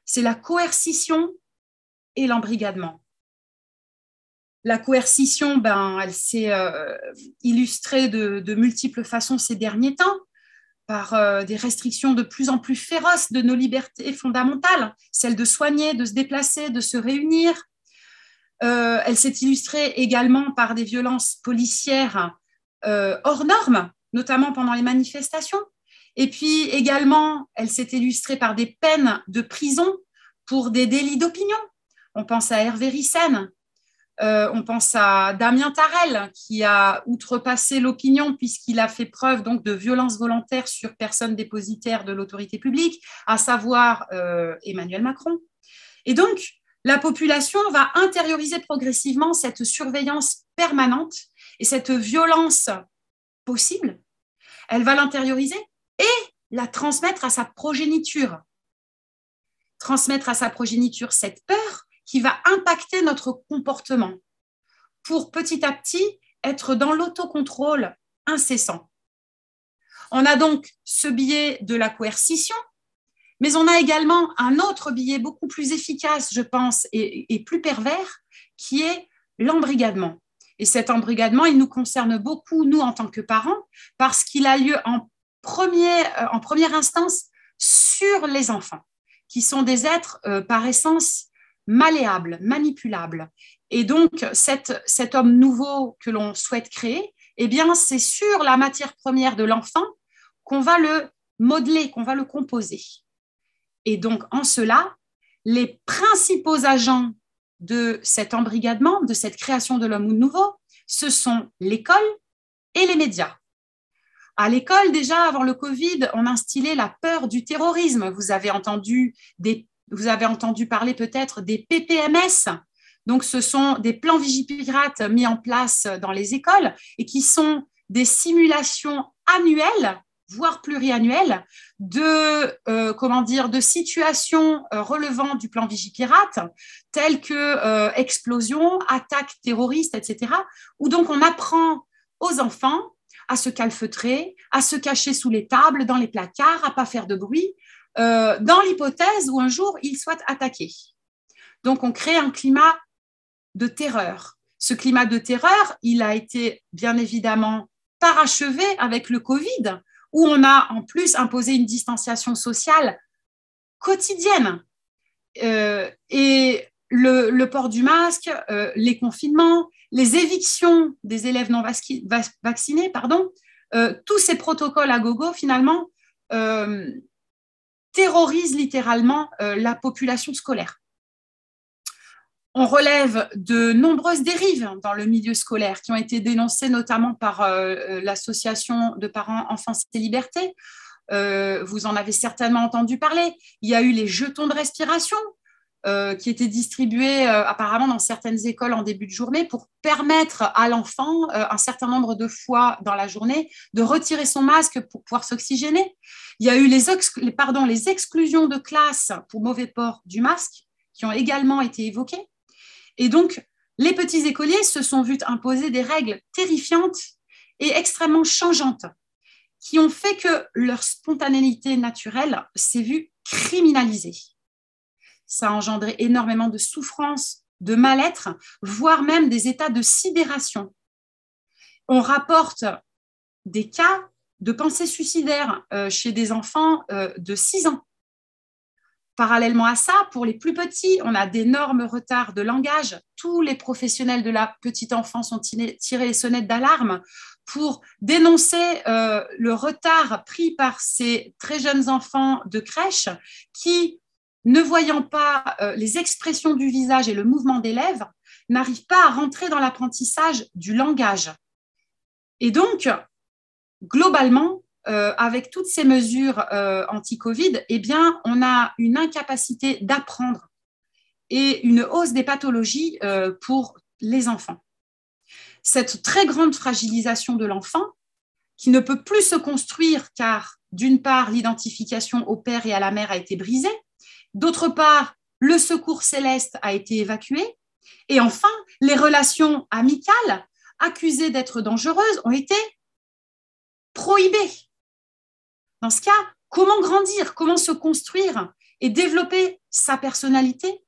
C'est la coercition et l'embrigadement. La coercition, ben, elle s'est euh, illustrée de, multiples façons ces derniers temps par euh, des restrictions de plus en plus féroces de nos libertés fondamentales, celles de soigner, de se déplacer, de se réunir, euh, elle s'est illustrée également par des violences policières hors normes, notamment pendant les manifestations. Et puis également, elle s'est illustrée par des peines de prison pour des délits d'opinion. On pense à Hervé Rissen, euh, on pense à Damien Tarel, qui a outrepassé l'opinion puisqu'il a fait preuve donc de violence volontaire sur personne dépositaire de l'autorité publique, à savoir Emmanuel Macron. Et donc, la population va intérioriser progressivement cette surveillance permanente et cette violence possible. Elle va l'intérioriser et la transmettre à sa progéniture. Transmettre à sa progéniture cette peur qui va impacter notre comportement pour petit à petit être dans l'autocontrôle incessant. On a donc ce biais de la coercition mais on a également un autre billet beaucoup plus efficace, je pense, et, plus pervers, qui est l'embrigadement. Et cet embrigadement, il nous concerne beaucoup, nous, en tant que parents, parce qu'il a lieu en, premier, euh, en première instance sur les enfants, qui sont des êtres euh, par essence malléables, manipulables. Et donc, cet homme nouveau que l'on souhaite créer, eh bien, c'est sur la matière première de l'enfant qu'on va le modeler, qu'on va le composer. Et donc, en cela, les principaux agents de cet embrigadement, de cette création de l'homme nouveau, ce sont l'école et les médias. À l'école, déjà, avant le Covid, on instillait la peur du terrorisme. Vous avez entendu, des, vous avez entendu parler peut-être des PPMS. Donc, ce sont des plans Vigipirates mis en place dans les écoles et qui sont des simulations annuelles voire pluriannuelles, de, euh, comment dire, de situations euh, relevant du plan Vigipirate, telles que euh, explosion, attaque terroriste, etc., où donc on apprend aux enfants à se calfeutrer, à se cacher sous les tables, dans les placards, à pas faire de bruit, dans l'hypothèse où un jour ils soient attaqués. Donc on crée un climat de terreur. Ce climat de terreur, il a été bien évidemment parachevé avec le Covid, où on a en plus imposé une distanciation sociale quotidienne. Euh, et le, port du masque, euh, les confinements, les évictions des élèves non vaccinés, pardon, euh, tous ces protocoles à gogo, finalement, terrorisent littéralement la population scolaire on relève de nombreuses dérives dans le milieu scolaire qui ont été dénoncées notamment par euh, euh, l'association de parents enfance et liberté. Euh, vous en avez certainement entendu parler. Il y a eu les jetons de respiration qui étaient distribués apparemment dans certaines écoles en début de journée pour permettre à l'enfant un certain nombre de fois dans la journée de retirer son masque pour pouvoir s'oxygéner. Il y a eu les, pardon, les exclusions de classe pour mauvais port du masque qui ont également été évoquées. Et donc, les petits écoliers se sont vus imposer des règles terrifiantes et extrêmement changeantes, qui ont fait que leur spontanéité naturelle s'est vue criminalisée. Ça a engendré énormément de souffrance, de mal-être, voire même des états de sidération. On rapporte des cas de pensée suicidaire euh, chez des enfants euh, de 6 ans Parallèlement à ça, pour les plus petits, on a d'énormes retards de langage. Tous les professionnels de la petite enfance ont tiré les sonnettes d'alarme pour dénoncer euh, le retard pris par ces très jeunes enfants de crèche qui, ne voyant pas euh, les expressions du visage et le mouvement des lèvres, n'arrivent pas à rentrer dans l'apprentissage du langage. Et donc, globalement, euh, avec toutes ces mesures euh, anti-Covid, eh bien, on a une incapacité d'apprendre et une hausse des pathologies pour les enfants. Cette très grande fragilisation de l'enfant, qui ne peut plus se construire car, d'une part, l'identification au père et à la mère a été brisée, d'autre part, le secours céleste a été évacué, et enfin, les relations amicales, accusées d'être dangereuses, ont été prohibées. Dans ce cas, comment grandir, comment se construire et développer sa personnalité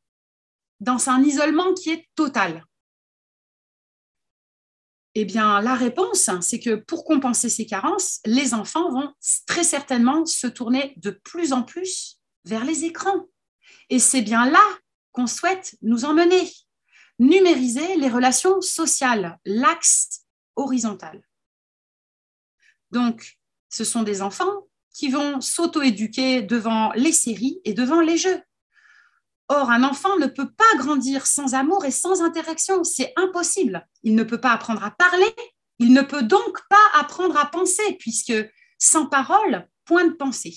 dans un isolement qui est total? Eh bien, la réponse, c'est que pour compenser ces carences, les enfants vont très certainement se tourner de plus en plus vers les écrans. Et c'est bien là qu'on souhaite nous emmener. Numériser les relations sociales, l'axe horizontal. Donc, ce sont des enfants qui vont s'auto-éduquer devant les séries et devant les jeux. Or, un enfant ne peut pas grandir sans amour et sans interaction, c'est impossible. Il ne peut pas apprendre à parler, il ne peut donc pas apprendre à penser, puisque sans parole, point de pensée.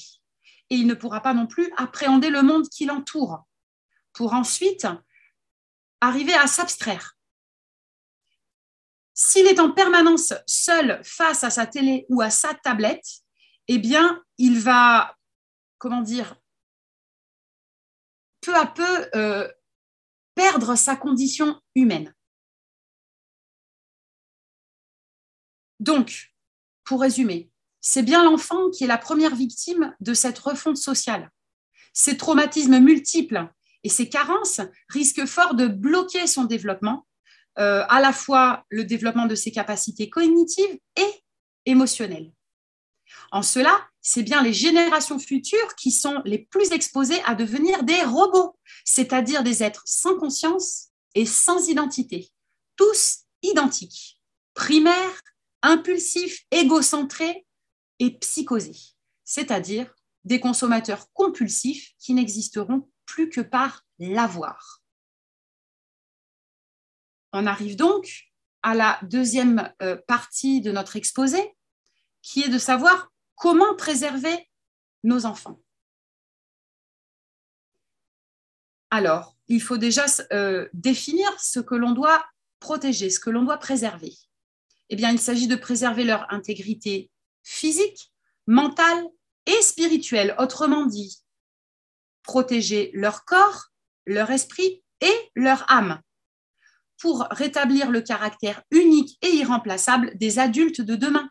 Et il ne pourra pas non plus appréhender le monde qui l'entoure, pour ensuite arriver à s'abstraire. S'il est en permanence seul face à sa télé ou à sa tablette, eh bien, il va, comment dire, peu à peu euh, perdre sa condition humaine. Donc, pour résumer, c'est bien l'enfant qui est la première victime de cette refonte sociale. Ces traumatismes multiples et ces carences risquent fort de bloquer son développement, euh, à la fois le développement de ses capacités cognitives et émotionnelles. En cela, c'est bien les générations futures qui sont les plus exposées à devenir des robots, c'est-à-dire des êtres sans conscience et sans identité, tous identiques, primaires, impulsifs, égocentrés et psychosés, c'est-à-dire des consommateurs compulsifs qui n'existeront plus que par l'avoir. On arrive donc à la deuxième euh, partie de notre exposé, qui est de savoir comment préserver nos enfants. Alors, il faut déjà euh, définir ce que l'on doit protéger, ce que l'on doit préserver. Eh bien, il s'agit de préserver leur intégrité physique, mentale et spirituelle. Autrement dit, protéger leur corps, leur esprit et leur âme pour rétablir le caractère unique et irremplaçable des adultes de demain,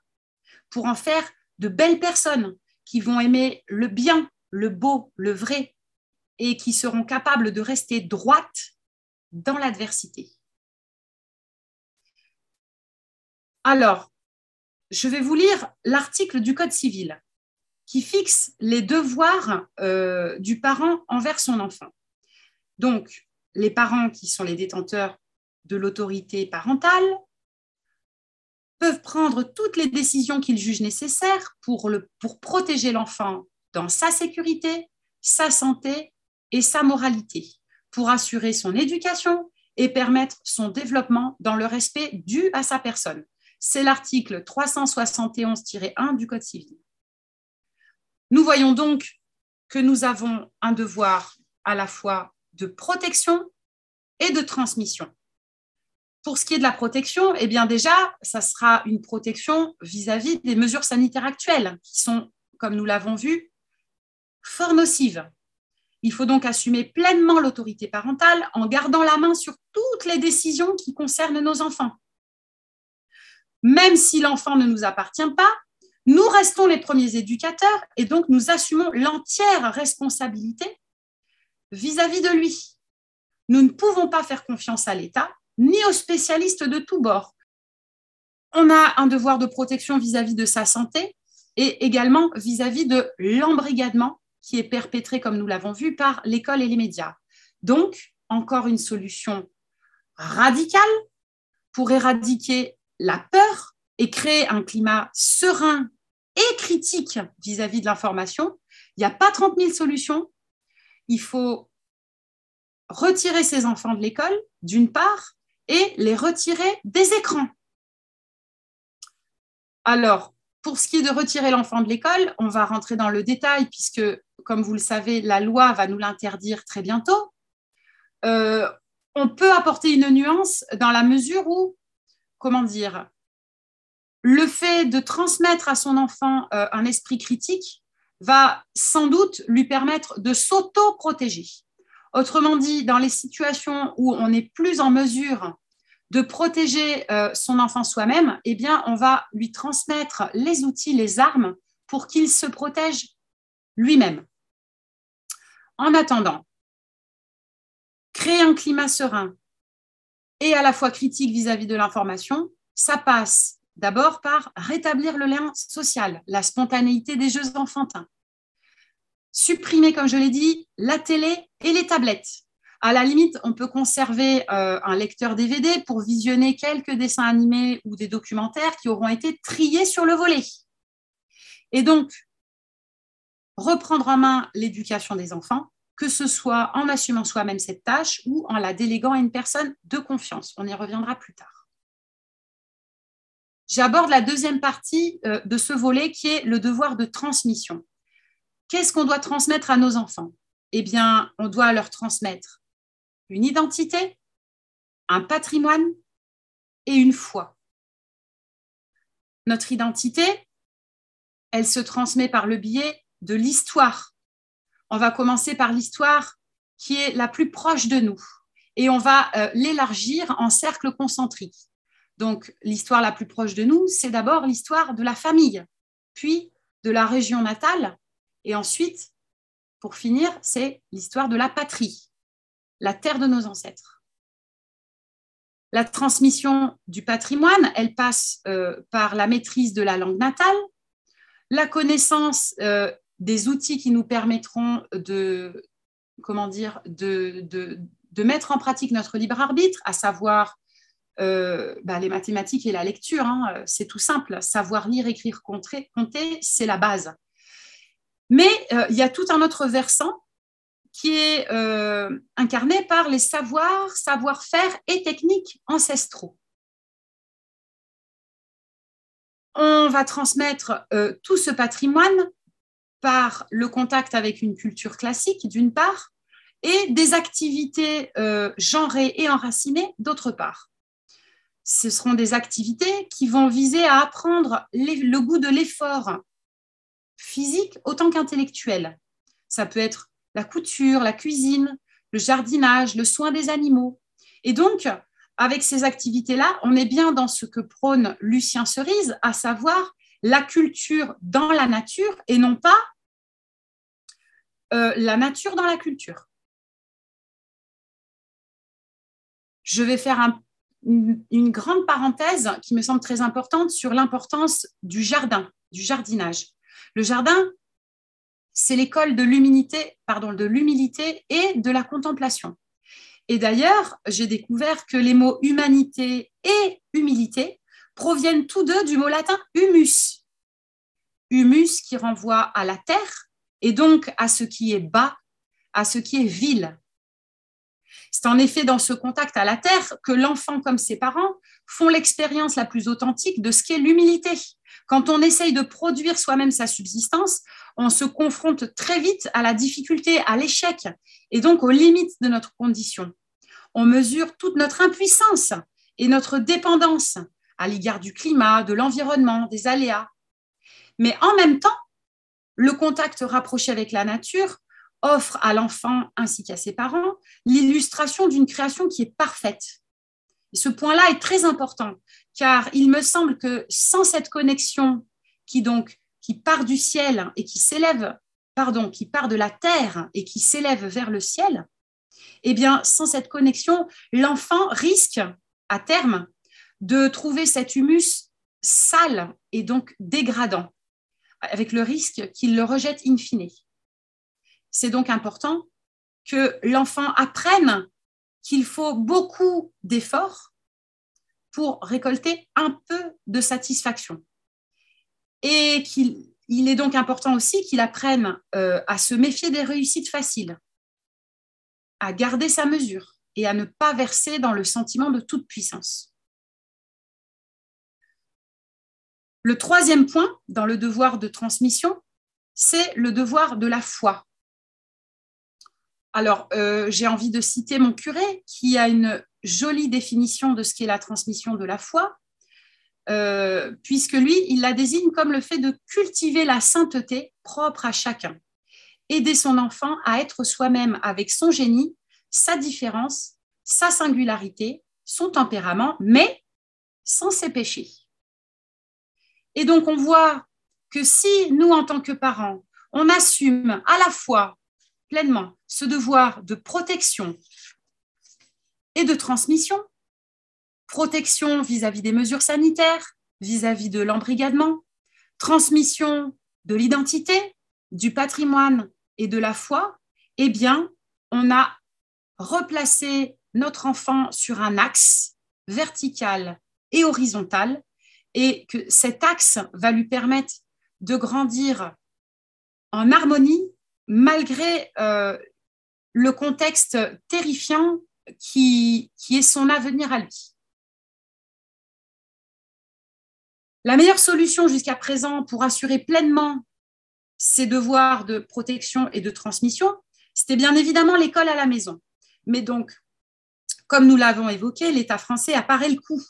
pour en faire de belles personnes qui vont aimer le bien, le beau, le vrai, et qui seront capables de rester droites dans l'adversité. Alors, je vais vous lire l'article du Code civil qui fixe les devoirs euh, du parent envers son enfant. Donc, les parents qui sont les détenteurs de l'autorité parentale peuvent prendre toutes les décisions qu'ils jugent nécessaires pour, protéger l'enfant dans sa sécurité, sa santé et sa moralité, pour assurer son éducation et permettre son développement dans le respect dû à sa personne. C'est l'article 371-1 du Code civil. Nous voyons donc que nous avons un devoir à la fois de protection et de transmission. Pour ce qui est de la protection, eh bien déjà, ça sera une protection vis-à-vis des mesures sanitaires actuelles, qui sont, comme nous l'avons vu, fort nocives. Il faut donc assumer pleinement l'autorité parentale en gardant la main sur toutes les décisions qui concernent nos enfants. Même si l'enfant ne nous appartient pas, nous restons les premiers éducateurs et donc nous assumons l'entière responsabilité vis-à-vis -vis de lui. Nous ne pouvons pas faire confiance à l'État ni aux spécialistes de tous bords. On a un devoir de protection vis-à-vis de sa santé et également vis-à-vis de l'embrigadement qui est perpétré, comme nous l'avons vu, par l'école et les médias. Donc, encore une solution radicale pour éradiquer la peur et créer un climat serein et critique vis-à-vis de l'information. Il n'y a pas 30 000 solutions. Il faut retirer ses enfants de l'école, d'une part, et les retirer des écrans. Alors, pour ce qui est de retirer l'enfant de l'école, on va rentrer dans le détail puisque, comme vous le savez, la loi va nous l'interdire très bientôt. Euh, on peut apporter une nuance dans la mesure où, comment dire, le fait de transmettre à son enfant euh, un esprit critique va sans doute lui permettre de s'auto-protéger. Autrement dit, dans les situations où on n'est plus en mesure de protéger euh, son enfant soi-même, eh bien, on va lui transmettre les outils, les armes pour qu'il se protège lui-même. En attendant, créer un climat serein et à la fois critique vis-à-vis de l'information, ça passe d'abord par rétablir le lien social, la spontanéité des jeux enfantins, supprimer, comme je l'ai dit, la télé et les tablettes. À la limite, on peut conserver euh, un lecteur DVD pour visionner quelques dessins animés ou des documentaires qui auront été triés sur le volet. Et donc, reprendre en main l'éducation des enfants, que ce soit en assumant soi-même cette tâche ou en la déléguant à une personne de confiance. On y reviendra plus tard. J'aborde la deuxième partie euh, de ce volet qui est le devoir de transmission. Qu'est-ce qu'on doit transmettre à nos enfants? Eh bien, on doit leur transmettre une identité, un patrimoine et une foi. Notre identité, elle se transmet par le biais de l'histoire. On va commencer par l'histoire qui est la plus proche de nous et on va euh, l'élargir en cercle concentrique. Donc, l'histoire la plus proche de nous, c'est d'abord l'histoire de la famille, puis de la région natale, et ensuite, pour finir, c'est l'histoire de la patrie, la terre de nos ancêtres. La transmission du patrimoine, elle passe euh, par la maîtrise de la langue natale, la connaissance euh, des outils qui nous permettront de, mettre en pratique notre libre arbitre, à savoir euh, bah, les mathématiques et la lecture, hein, c'est tout simple. Savoir lire, écrire, compter, c'est la base. Mais euh, il y a tout un autre versant qui est euh, incarné par les savoirs, savoir-faire et techniques ancestraux. On va transmettre tout ce patrimoine par le contact avec une culture classique, d'une part, et des activités euh, genrées et enracinées, d'autre part. Ce seront des activités qui vont viser à apprendre le goût de l'effort physique autant qu'intellectuel. Ça peut être la couture, la cuisine, le jardinage, le soin des animaux. Et donc, avec ces activités-là, on est bien dans ce que prône Lucien Cerise, à savoir la culture dans la nature et non pas euh, la nature dans la culture. Je vais faire une grande parenthèse qui me semble très importante sur l'importance du jardin, du jardinage. Le jardin, c'est l'école de pardon, de l'humilité et de la contemplation. Et d'ailleurs, j'ai découvert que les mots humanité et humilité proviennent tous deux du mot latin humus. Humus qui renvoie à la terre et donc à ce qui est bas, à ce qui est vil. C'est en effet dans ce contact à la terre que l'enfant comme ses parents font l'expérience la plus authentique de ce qu'est l'humilité. Quand on essaye de produire soi-même sa subsistance, on se confronte très vite à la difficulté, à l'échec et donc aux limites de notre condition. On mesure toute notre impuissance et notre dépendance à l'égard du climat, de l'environnement, des aléas. Mais en même temps, le contact rapproché avec la nature offre à l'enfant ainsi qu'à ses parents l'illustration d'une création qui est parfaite. Ce point-là est très important, car il me semble que sans cette connexion qui donc qui part du ciel et qui s'élève, pardon, qui part de la terre et qui s'élève vers le ciel, eh bien, sans cette connexion, l'enfant risque à terme de trouver cet humus sale et donc dégradant, avec le risque qu'il le rejette in fine. C'est donc important que l'enfant apprenne qu'il faut beaucoup d'efforts pour récolter un peu de satisfaction. Et qu'il il est donc important aussi qu'il apprenne euh, à se méfier des réussites faciles, à garder sa mesure et à ne pas verser dans le sentiment de toute puissance. Le troisième point dans le devoir de transmission, c'est le devoir de la foi. Alors, euh, j'ai envie de citer mon curé qui a une jolie définition de ce qu'est la transmission de la foi, euh, puisque lui, il la désigne comme le fait de cultiver la sainteté propre à chacun, aider son enfant à être soi-même avec son génie, sa différence, sa singularité, son tempérament, mais sans ses péchés. Et donc, on voit que si nous, en tant que parents, on assume à la fois pleinement ce devoir de protection et de transmission. Protection vis-à-vis des mesures sanitaires, vis-à-vis de l'embrigadement, transmission de l'identité, du patrimoine et de la foi, eh bien, on a replacé notre enfant sur un axe vertical et horizontal et que cet axe va lui permettre de grandir en harmonie malgré euh, le contexte terrifiant qui, qui est son avenir à lui. La meilleure solution jusqu'à présent pour assurer pleinement ses devoirs de protection et de transmission, c'était bien évidemment l'école à la maison. Mais donc, comme nous l'avons évoqué, l'État français a paré le coup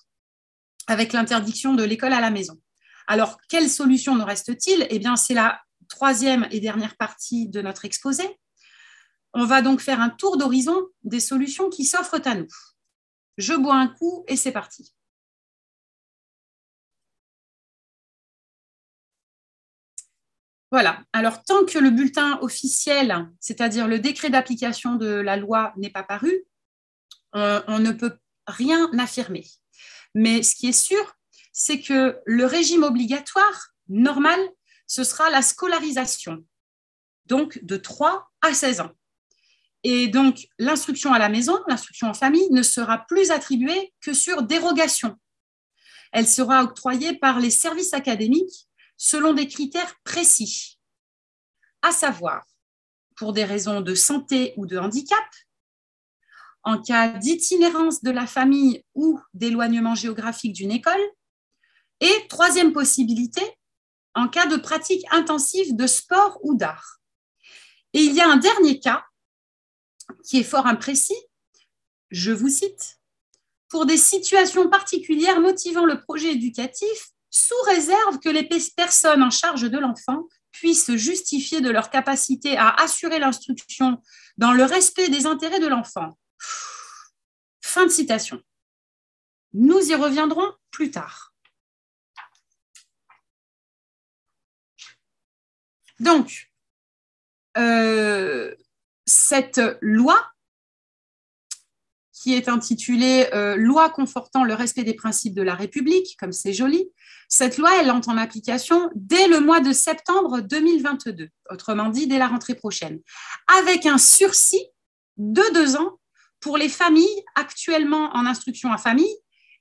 avec l'interdiction de l'école à la maison. Alors, quelle solution nous reste-t-il? Eh bien, c'est la troisième et dernière partie de notre exposé. On va donc faire un tour d'horizon des solutions qui s'offrent à nous. Je bois un coup et c'est parti. Voilà. Alors, tant que le bulletin officiel, c'est-à-dire le décret d'application de la loi, n'est pas paru, on, ne peut rien affirmer. Mais ce qui est sûr, c'est que le régime obligatoire normal ce sera la scolarisation, donc de 3 à 16 ans. Et donc, l'instruction à la maison, l'instruction en famille, ne sera plus attribuée que sur dérogation. Elle sera octroyée par les services académiques selon des critères précis, à savoir pour des raisons de santé ou de handicap, en cas d'itinérance de la famille ou d'éloignement géographique d'une école, et troisième possibilité, en cas de pratique intensive de sport ou d'art. Et il y a un dernier cas qui est fort imprécis, je vous cite, pour des situations particulières motivant le projet éducatif, sous réserve que les personnes en charge de l'enfant puissent justifier de leur capacité à assurer l'instruction dans le respect des intérêts de l'enfant. Fin de citation. Nous y reviendrons plus tard. Donc, euh, cette loi qui est intitulée euh, Loi confortant le respect des principes de la République, comme c'est joli. Cette loi, elle entre en application dès le mois de septembre 2022, autrement dit dès la rentrée prochaine, avec un sursis de deux ans pour les familles actuellement en instruction à famille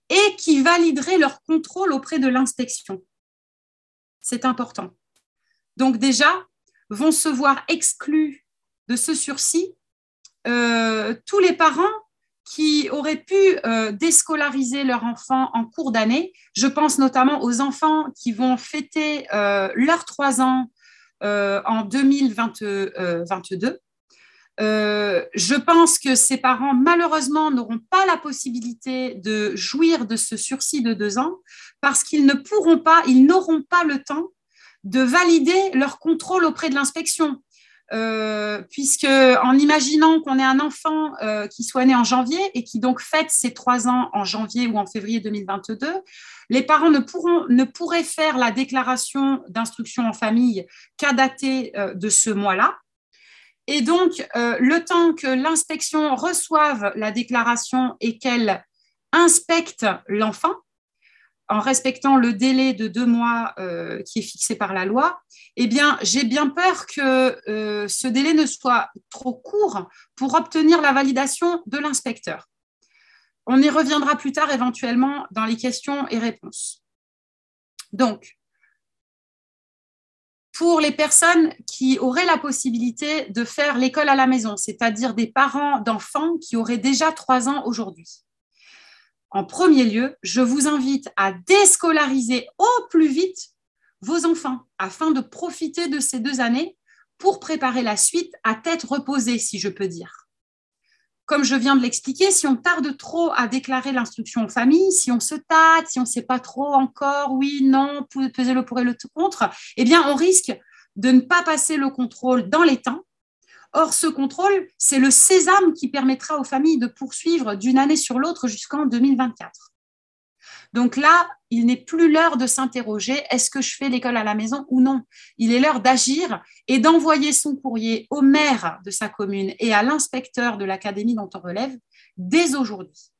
et qui valideraient leur contrôle auprès de l'inspection. C'est important. Donc déjà, vont se voir exclus de ce sursis euh, tous les parents qui auraient pu euh, déscolariser leur enfant en cours d'année. Je pense notamment aux enfants qui vont fêter euh, leurs trois ans euh, en 2022. Je pense que ces parents, malheureusement, n'auront pas la possibilité de jouir de ce sursis de deux ans parce qu'ils ne pourront pas, ils n'auront pas le temps de valider leur contrôle auprès de l'inspection. Euh, puisque en imaginant qu'on ait un enfant euh, qui soit né en janvier et qui donc fête ses trois ans en janvier ou en février 2022, les parents ne, pourraient faire la déclaration d'instruction en famille qu'à dater euh, de ce mois-là. Et donc, le temps que l'inspection reçoive la déclaration et qu'elle inspecte l'enfant, en respectant le délai de deux mois euh, qui est fixé par la loi, eh bien, j'ai bien peur que euh, ce délai ne soit trop court pour obtenir la validation de l'inspecteur. On y reviendra plus tard éventuellement dans les questions et réponses. Donc, pour les personnes qui auraient la possibilité de faire l'école à la maison, c'est-à-dire des parents d'enfants qui auraient déjà trois ans aujourd'hui en premier lieu, je vous invite à déscolariser au plus vite vos enfants afin de profiter de ces deux années pour préparer la suite à tête reposée, si je peux dire. Comme je viens de l'expliquer, si on tarde trop à déclarer l'instruction en famille, si on se tâte, si on ne sait pas trop encore, oui, non, peser le pour et le contre, eh bien, on risque de ne pas passer le contrôle dans les temps Or, ce contrôle, c'est le sésame qui permettra aux familles de poursuivre d'une année sur l'autre jusqu'en 2024. Donc là, il n'est plus l'heure de s'interroger, est-ce que je fais l'école à la maison ou non? Il est l'heure d'agir et d'envoyer son courrier au maire de sa commune et à l'inspecteur de l'académie dont on relève dès aujourd'hui.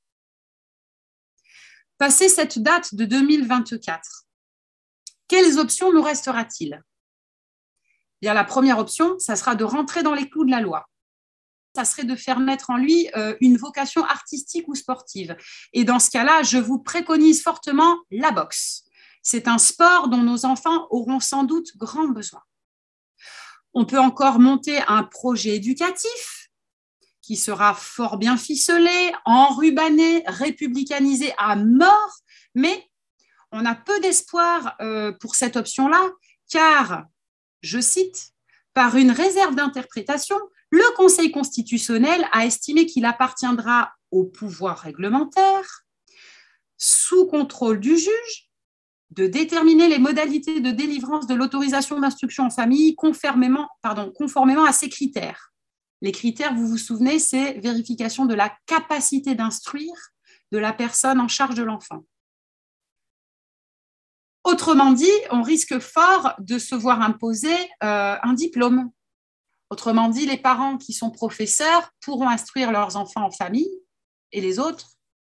Passé cette date de 2024, quelles options nous restera-t-il? La première option, ça sera de rentrer dans les clous de la loi. Ça serait de faire naître en lui euh, une vocation artistique ou sportive. Et dans ce cas-là, je vous préconise fortement la boxe. C'est un sport dont nos enfants auront sans doute grand besoin. On peut encore monter un projet éducatif qui sera fort bien ficelé, enrubané, républicanisé à mort, mais on a peu d'espoir euh, pour cette option-là, car je cite, par une réserve d'interprétation, le Conseil constitutionnel a estimé qu'il appartiendra au pouvoir réglementaire, sous contrôle du juge, de déterminer les modalités de délivrance de l'autorisation d'instruction en famille conformément, à ces critères. Les critères, vous vous souvenez, c'est vérification de la capacité d'instruire de la personne en charge de l'enfant. Autrement dit, on risque fort de se voir imposer euh, un diplôme. Autrement dit, les parents qui sont professeurs pourront instruire leurs enfants en famille et les autres,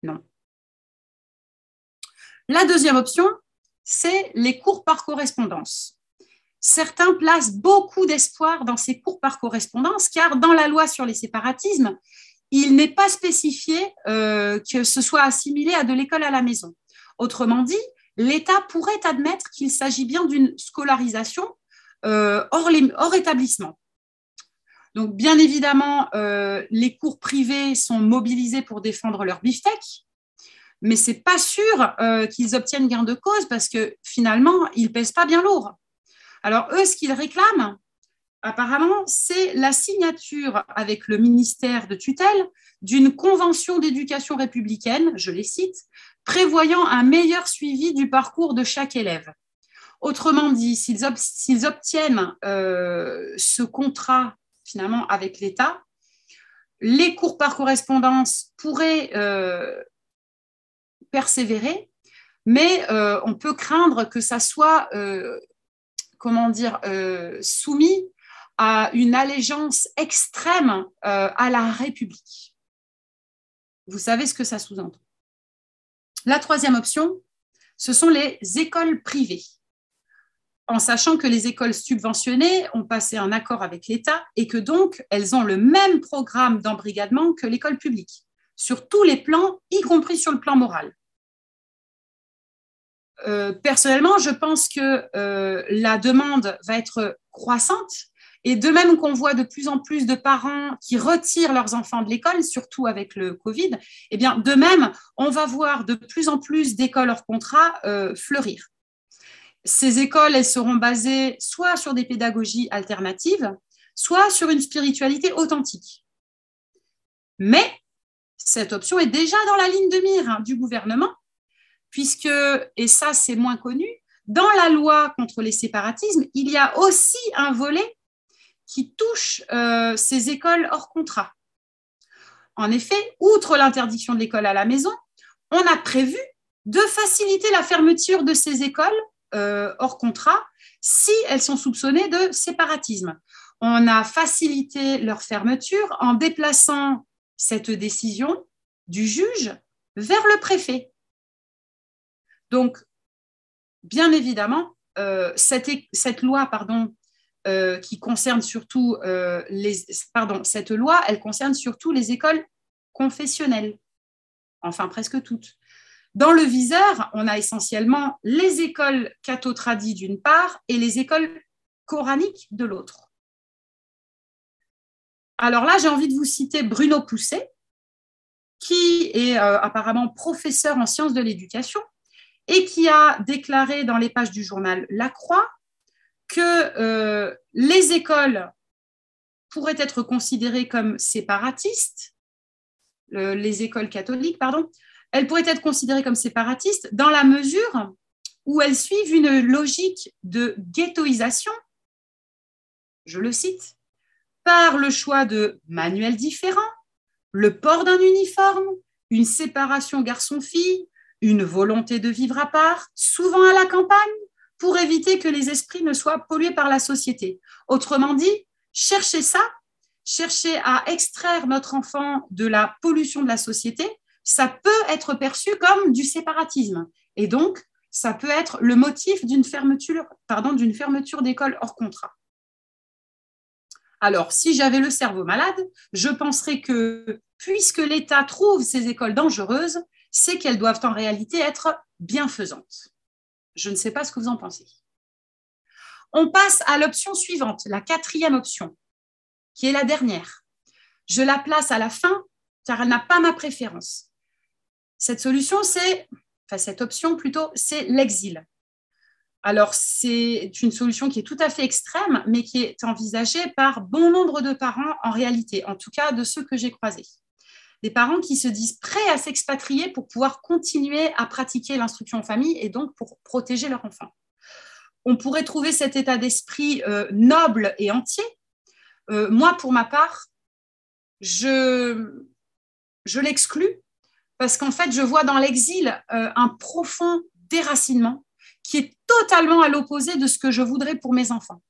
non. La deuxième option, c'est les cours par correspondance. Certains placent beaucoup d'espoir dans ces cours par correspondance car dans la loi sur les séparatismes, il n'est pas spécifié euh, que ce soit assimilé à de l'école à la maison. Autrement dit, l'État pourrait admettre qu'il s'agit bien d'une scolarisation euh, hors, établissement. Donc, bien évidemment, les cours privés sont mobilisés pour défendre leur beefsteak, mais ce n'est pas sûr qu'ils obtiennent gain de cause parce que finalement, ils ne pèsent pas bien lourd. Alors, eux, ce qu'ils réclament, apparemment, c'est la signature avec le ministère de tutelle d'une convention d'éducation républicaine, je les cite, prévoyant un meilleur suivi du parcours de chaque élève. Autrement dit, s'ils obtiennent euh, ce contrat finalement avec l'État, les cours par correspondance pourraient euh, persévérer, mais euh, on peut craindre que ça soit, comment dire, soumis à une allégeance extrême à la République. Vous savez ce que ça sous-entend. La troisième option, ce sont les écoles privées, en sachant que les écoles subventionnées ont passé un accord avec l'État et que donc elles ont le même programme d'embrigadement que l'école publique, sur tous les plans, y compris sur le plan moral. Euh, personnellement, je pense que euh, la demande va être croissante et de même qu'on voit de plus en plus de parents qui retirent leurs enfants de l'école, surtout avec le Covid, eh bien, de même, on va voir de plus en plus d'écoles hors contrat euh, fleurir. Ces écoles, elles seront basées soit sur des pédagogies alternatives, soit sur une spiritualité authentique. Mais cette option est déjà dans la ligne de mire hein, du gouvernement, puisque, et ça c'est moins connu, dans la loi contre les séparatismes, il y a aussi un volet qui touche euh, ces écoles hors contrat. En effet, outre l'interdiction de l'école à la maison, on a prévu de faciliter la fermeture de ces écoles euh, hors contrat si elles sont soupçonnées de séparatisme. On a facilité leur fermeture en déplaçant cette décision du juge vers le préfet. Donc, bien évidemment, euh, cette, loi pardon, euh, qui cette loi, elle concerne surtout les écoles confessionnelles, enfin presque toutes. Dans le viseur, on a essentiellement les écoles catho d'une part et les écoles coraniques de l'autre. Alors là, j'ai envie de vous citer Bruno Pousset, qui est euh, apparemment professeur en sciences de l'éducation et qui a déclaré dans les pages du journal La Croix que euh, les écoles pourraient être considérées comme séparatistes, les écoles catholiques, pardon, elles pourraient être considérées comme séparatistes dans la mesure où elles suivent une logique de ghettoisation, je le cite, par le choix de manuels différents, le port d'un uniforme, une séparation garçon-fille, une volonté de vivre à part, souvent à la campagne, pour éviter que les esprits ne soient pollués par la société. Autrement dit, chercher ça, chercher à extraire notre enfant de la pollution de la société, ça peut être perçu comme du séparatisme. Et donc, ça peut être le motif d'une fermeture, pardon, d'une fermeture d'école hors contrat. Alors, si j'avais le cerveau malade, je penserais que puisque l'État trouve ces écoles dangereuses, c'est qu'elles doivent en réalité être bienfaisantes. Je ne sais pas ce que vous en pensez. On passe à l'option suivante, la quatrième option, qui est la dernière. Je la place à la fin car elle n'a pas ma préférence. Cette solution, c'est, enfin cette option plutôt, c'est l'exil. Alors, c'est une solution qui est tout à fait extrême, mais qui est envisagée par bon nombre de parents en réalité, en tout cas de ceux que j'ai croisés des parents qui se disent prêts à s'expatrier pour pouvoir continuer à pratiquer l'instruction en famille et donc pour protéger leur enfant. On pourrait trouver cet état d'esprit euh, noble et entier. Euh, moi, pour ma part, je, je l'exclus parce qu'en fait, je vois dans l'exil euh, un profond déracinement qui est totalement à l'opposé de ce que je voudrais pour mes enfants.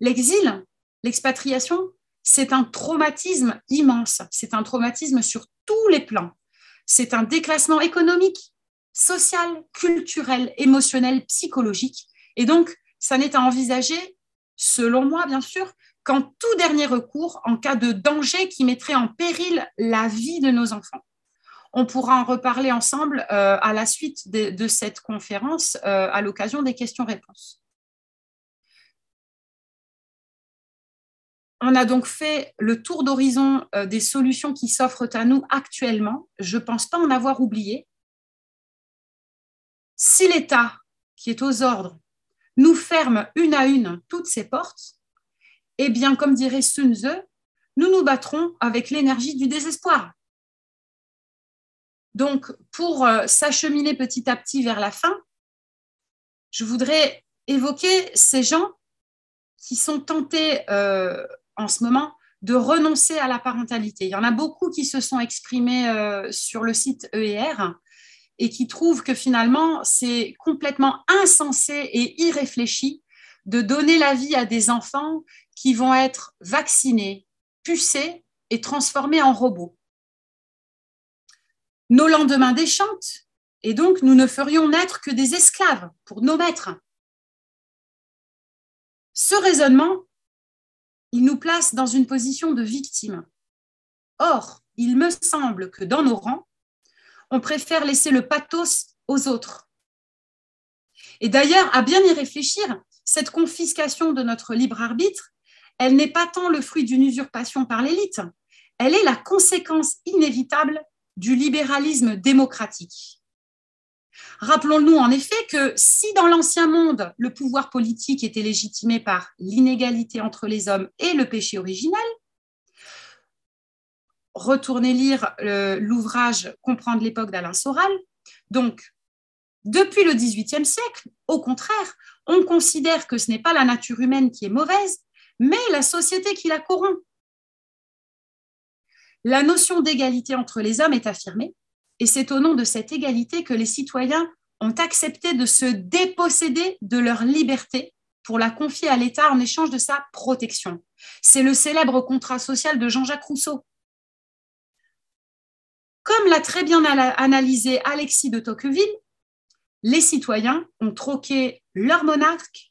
L'exil, l'expatriation, c'est un traumatisme immense. C'est un traumatisme sur tous les plans. C'est un déclassement économique, social, culturel, émotionnel, psychologique. Et donc, ça n'est à envisager, selon moi, bien sûr, qu'en tout dernier recours, en cas de danger qui mettrait en péril la vie de nos enfants. On pourra en reparler ensemble euh, à la suite de, cette conférence euh, à l'occasion des questions-réponses. On a donc fait le tour d'horizon euh, des solutions qui s'offrent à nous actuellement. Je ne pense pas en avoir oublié. Si l'État, qui est aux ordres, nous ferme une à une toutes ces portes, eh bien, comme dirait Sun Tzu, nous nous battrons avec l'énergie du désespoir. Donc, pour euh, s'acheminer petit à petit vers la fin, je voudrais évoquer ces gens qui sont tentés euh, en ce moment de renoncer à la parentalité. Il y en a beaucoup qui se sont exprimés euh, sur le site EER et qui trouvent que finalement, c'est complètement insensé et irréfléchi de donner la vie à des enfants qui vont être vaccinés, pucés et transformés en robots. Nos lendemains déchantent et donc nous ne ferions naître que des esclaves pour nos maîtres. Ce raisonnement il nous place dans une position de victime. Or, il me semble que dans nos rangs, on préfère laisser le pathos aux autres. Et d'ailleurs, à bien y réfléchir, cette confiscation de notre libre arbitre, elle n'est pas tant le fruit d'une usurpation par l'élite, elle est la conséquence inévitable du libéralisme démocratique. Rappelons-nous en effet que si dans l'ancien monde, le pouvoir politique était légitimé par l'inégalité entre les hommes et le péché originel, retournez lire euh, l'ouvrage Comprendre l'époque d'Alain Soral. Donc, depuis le XVIIIe siècle, au contraire, on considère que ce n'est pas la nature humaine qui est mauvaise, mais la société qui la corrompt. La notion d'égalité entre les hommes est affirmée, et c'est au nom de cette égalité que les citoyens ont accepté de se déposséder de leur liberté pour la confier à l'État en échange de sa protection. C'est le célèbre contrat social de Jean-Jacques Rousseau. Comme l'a très bien analysé Alexis de Tocqueville, les citoyens ont troqué leur monarque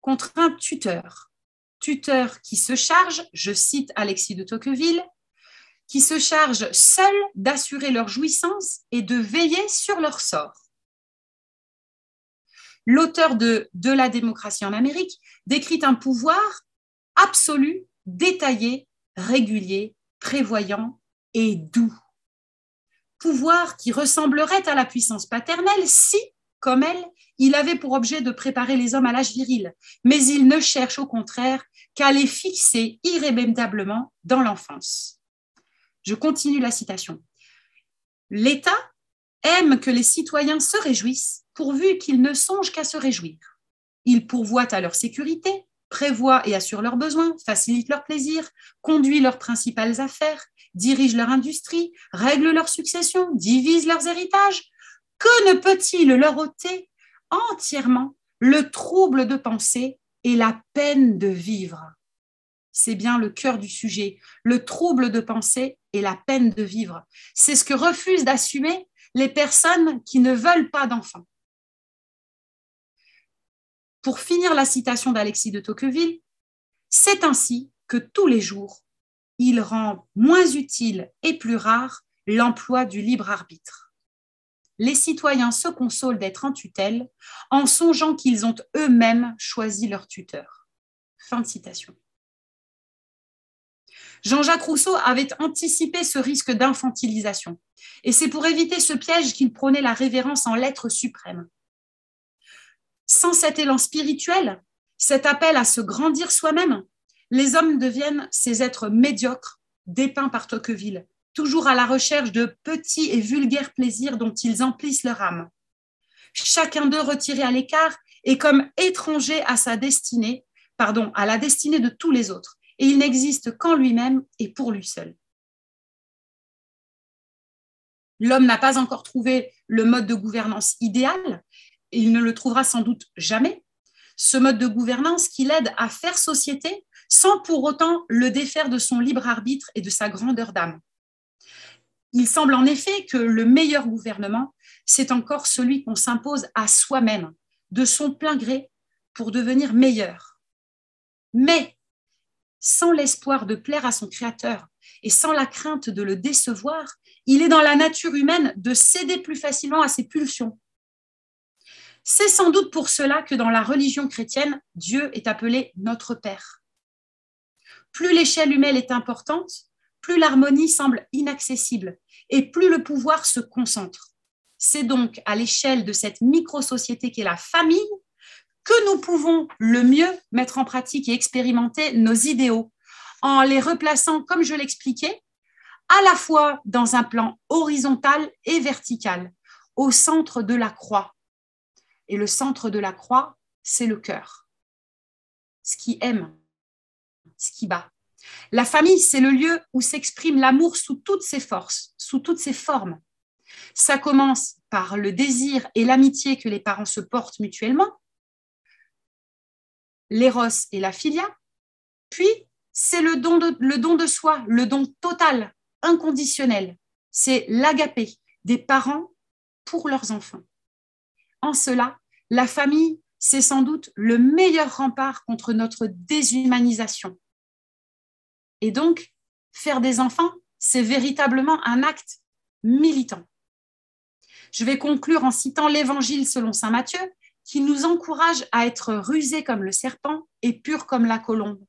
contre un tuteur. Tuteur qui se charge, je cite Alexis de Tocqueville, qui se chargent seuls d'assurer leur jouissance et de veiller sur leur sort. L'auteur de De la démocratie en Amérique décrit un pouvoir absolu, détaillé, régulier, prévoyant et doux. Pouvoir qui ressemblerait à la puissance paternelle si, comme elle, il avait pour objet de préparer les hommes à l'âge viril, mais il ne cherche au contraire qu'à les fixer irrémédiablement dans l'enfance. Je continue la citation. L'État aime que les citoyens se réjouissent pourvu qu'ils ne songent qu'à se réjouir. Il pourvoit à leur sécurité, prévoit et assure leurs besoins, facilite leur plaisir, conduit leurs principales affaires, dirige leur industrie, règle leur succession, divise leurs héritages. Que ne peut-il leur ôter entièrement le trouble de penser et la peine de vivre? C'est bien le cœur du sujet, le trouble de penser et la peine de vivre. C'est ce que refusent d'assumer les personnes qui ne veulent pas d'enfants. Pour finir la citation d'Alexis de Tocqueville, c'est ainsi que tous les jours, il rend moins utile et plus rare l'emploi du libre arbitre. Les citoyens se consolent d'être en tutelle en songeant qu'ils ont eux-mêmes choisi leur tuteur. Fin de citation. Jean-Jacques Rousseau avait anticipé ce risque d'infantilisation. Et c'est pour éviter ce piège qu'il prônait la révérence en l'être suprême. Sans cet élan spirituel, cet appel à se grandir soi-même, les hommes deviennent ces êtres médiocres dépeints par Tocqueville, toujours à la recherche de petits et vulgaires plaisirs dont ils emplissent leur âme. Chacun d'eux retiré à l'écart est comme étranger à sa destinée, pardon, à la destinée de tous les autres et il n'existe qu'en lui-même et pour lui seul. L'homme n'a pas encore trouvé le mode de gouvernance idéal, et il ne le trouvera sans doute jamais, ce mode de gouvernance qui l'aide à faire société sans pour autant le défaire de son libre arbitre et de sa grandeur d'âme. Il semble en effet que le meilleur gouvernement, c'est encore celui qu'on s'impose à soi-même, de son plein gré, pour devenir meilleur. Mais sans l'espoir de plaire à son Créateur et sans la crainte de le décevoir, il est dans la nature humaine de céder plus facilement à ses pulsions. C'est sans doute pour cela que dans la religion chrétienne, Dieu est appelé notre Père. Plus l'échelle humaine est importante, plus l'harmonie semble inaccessible et plus le pouvoir se concentre. C'est donc à l'échelle de cette micro-société qu'est la famille que nous pouvons le mieux mettre en pratique et expérimenter nos idéaux en les replaçant, comme je l'expliquais, à la fois dans un plan horizontal et vertical, au centre de la croix. Et le centre de la croix, c'est le cœur, ce qui aime, ce qui bat. La famille, c'est le lieu où s'exprime l'amour sous toutes ses forces, sous toutes ses formes. Ça commence par le désir et l'amitié que les parents se portent mutuellement, l'éros et la filia, puis c'est le don, de, le don de soi, le don total, inconditionnel. C'est l'agapé des parents pour leurs enfants. En cela, la famille, c'est sans doute le meilleur rempart contre notre déshumanisation. Et donc, faire des enfants, c'est véritablement un acte militant. Je vais conclure en citant l'Évangile selon Saint Matthieu, qui nous encourage à être rusés comme le serpent et purs comme la colombe.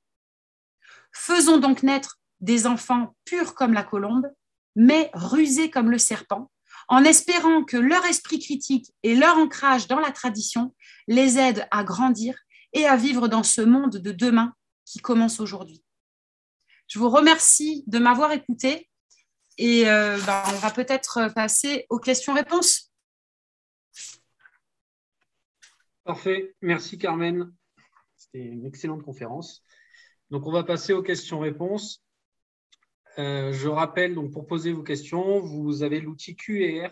Faisons donc naître des enfants purs comme la colombe, mais rusés comme le serpent, en espérant que leur esprit critique et leur ancrage dans la tradition les aident à grandir et à vivre dans ce monde de demain qui commence aujourd'hui. Je vous remercie de m'avoir écouté et euh, ben, on va peut-être passer aux questions-réponses. Parfait, merci Carmen. C'était une excellente conférence. Donc on va passer aux questions-réponses. Euh, je rappelle, donc pour poser vos questions, vous avez l'outil QR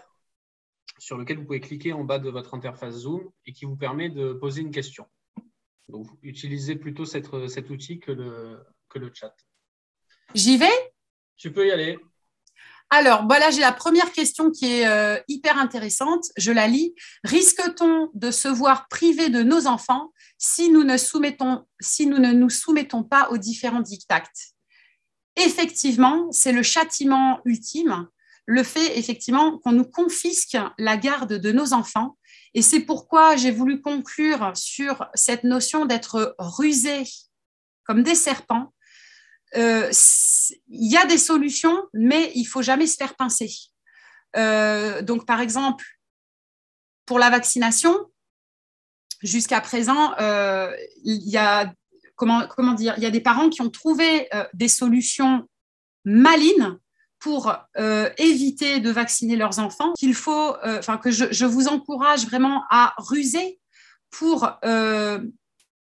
sur lequel vous pouvez cliquer en bas de votre interface Zoom et qui vous permet de poser une question. Donc utilisez plutôt cet outil que le, que le chat. J'y vais? Tu peux y aller. Alors, voilà, j'ai la première question qui est euh, hyper intéressante. Je la lis. Risque-t-on de se voir privé de nos enfants si nous ne, nous, soumettons pas aux différents dictats Effectivement, c'est le châtiment ultime, le fait effectivement qu'on nous confisque la garde de nos enfants. Et c'est pourquoi j'ai voulu conclure sur cette notion d'être rusé comme des serpents il y a des solutions, mais il faut jamais se faire pincer. Euh, donc, par exemple, pour la vaccination, jusqu'à présent, euh, il y a comment, dire, il y a des parents qui ont trouvé des solutions malines pour éviter de vacciner leurs enfants. Qu'il faut, enfin que je, vous encourage vraiment à ruser pour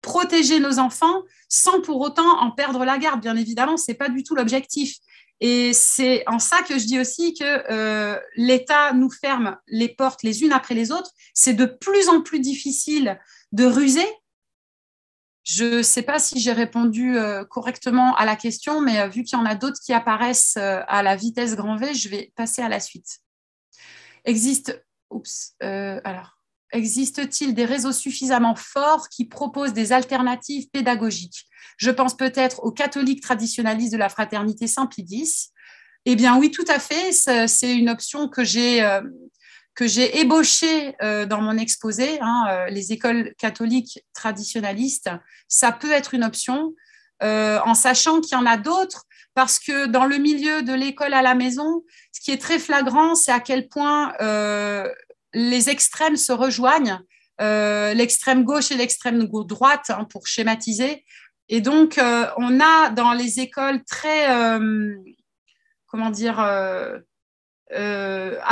protéger nos enfants sans pour autant en perdre la garde. Bien évidemment, ce n'est pas du tout l'objectif. Et c'est en ça que je dis aussi que euh, l'État nous ferme les portes les unes après les autres. C'est de plus en plus difficile de ruser. Je ne sais pas si j'ai répondu euh, correctement à la question, mais euh, vu qu'il y en a d'autres qui apparaissent à la vitesse grand V, je vais passer à la suite. Existe, oups, alors, Existe-t-il des réseaux suffisamment forts qui proposent des alternatives pédagogiques? Je pense peut-être aux catholiques traditionnalistes de la fraternité Saint-Pidis. Eh bien oui, tout à fait. C'est une option que j'ai euh, que j'ai ébauchée euh, dans mon exposé. Hein, euh, les écoles catholiques traditionnalistes, ça peut être une option, en sachant qu'il y en a d'autres, parce que dans le milieu de l'école à la maison, ce qui est très flagrant, c'est à quel point les extrêmes se rejoignent, euh, l'extrême gauche et l'extrême droite, hein, pour schématiser. Et donc, euh, on a dans les écoles très, euh, comment dire, à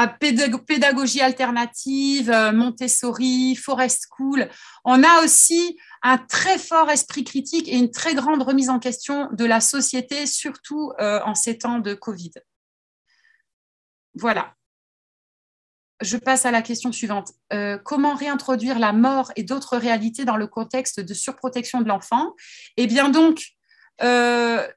pédagogie alternative, Montessori, Forest School, on a aussi un très fort esprit critique et une très grande remise en question de la société, surtout en ces temps de Covid. Voilà je passe à la question suivante. Euh, comment réintroduire la mort et d'autres réalités dans le contexte de surprotection de l'enfant? Eh bien donc, euh,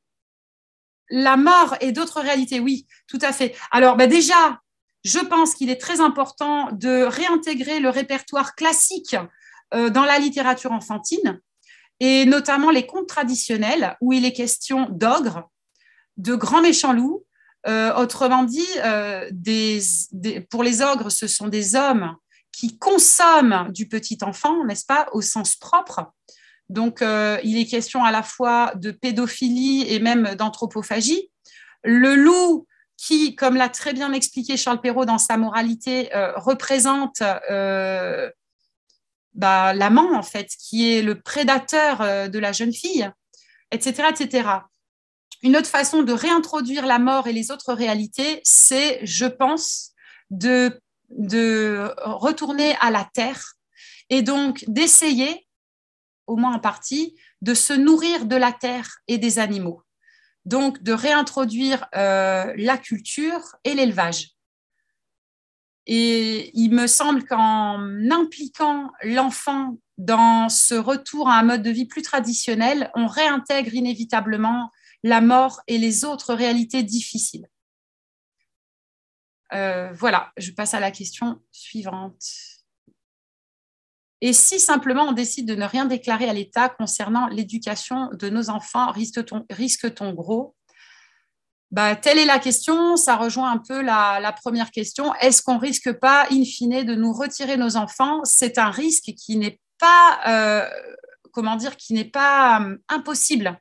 la mort et d'autres réalités, oui, tout à fait. Alors bah, déjà, je pense qu'il est très important de réintégrer le répertoire classique euh, dans la littérature enfantine, et notamment les contes traditionnels où il est question d'ogres, de grands méchants loups, euh, autrement dit, euh, pour les ogres, ce sont des hommes qui consomment du petit enfant, n'est-ce pas, au sens propre. Donc, euh, il est question à la fois de pédophilie et même d'anthropophagie. Le loup, qui, comme l'a très bien expliqué Charles Perrault dans sa moralité, représente bah, l'amant, en fait, qui est le prédateur de la jeune fille, etc., etc. Une autre façon de réintroduire la mort et les autres réalités, c'est, je pense, de, retourner à la terre et donc d'essayer, au moins en partie, de se nourrir de la terre et des animaux. Donc de réintroduire euh, la culture et l'élevage. Et il me semble qu'en impliquant l'enfant dans ce retour à un mode de vie plus traditionnel, on réintègre inévitablement la mort et les autres réalités difficiles. Euh, voilà, je passe à la question suivante. Et si simplement on décide de ne rien déclarer à l'État concernant l'éducation de nos enfants, risque-t-on gros? Bah, Telle est la question, ça rejoint un peu la, première question. Est-ce qu'on risque pas, in fine, de nous retirer nos enfants? C'est un risque qui n'est pas, euh, comment dire, qui n'est pas euh, impossible.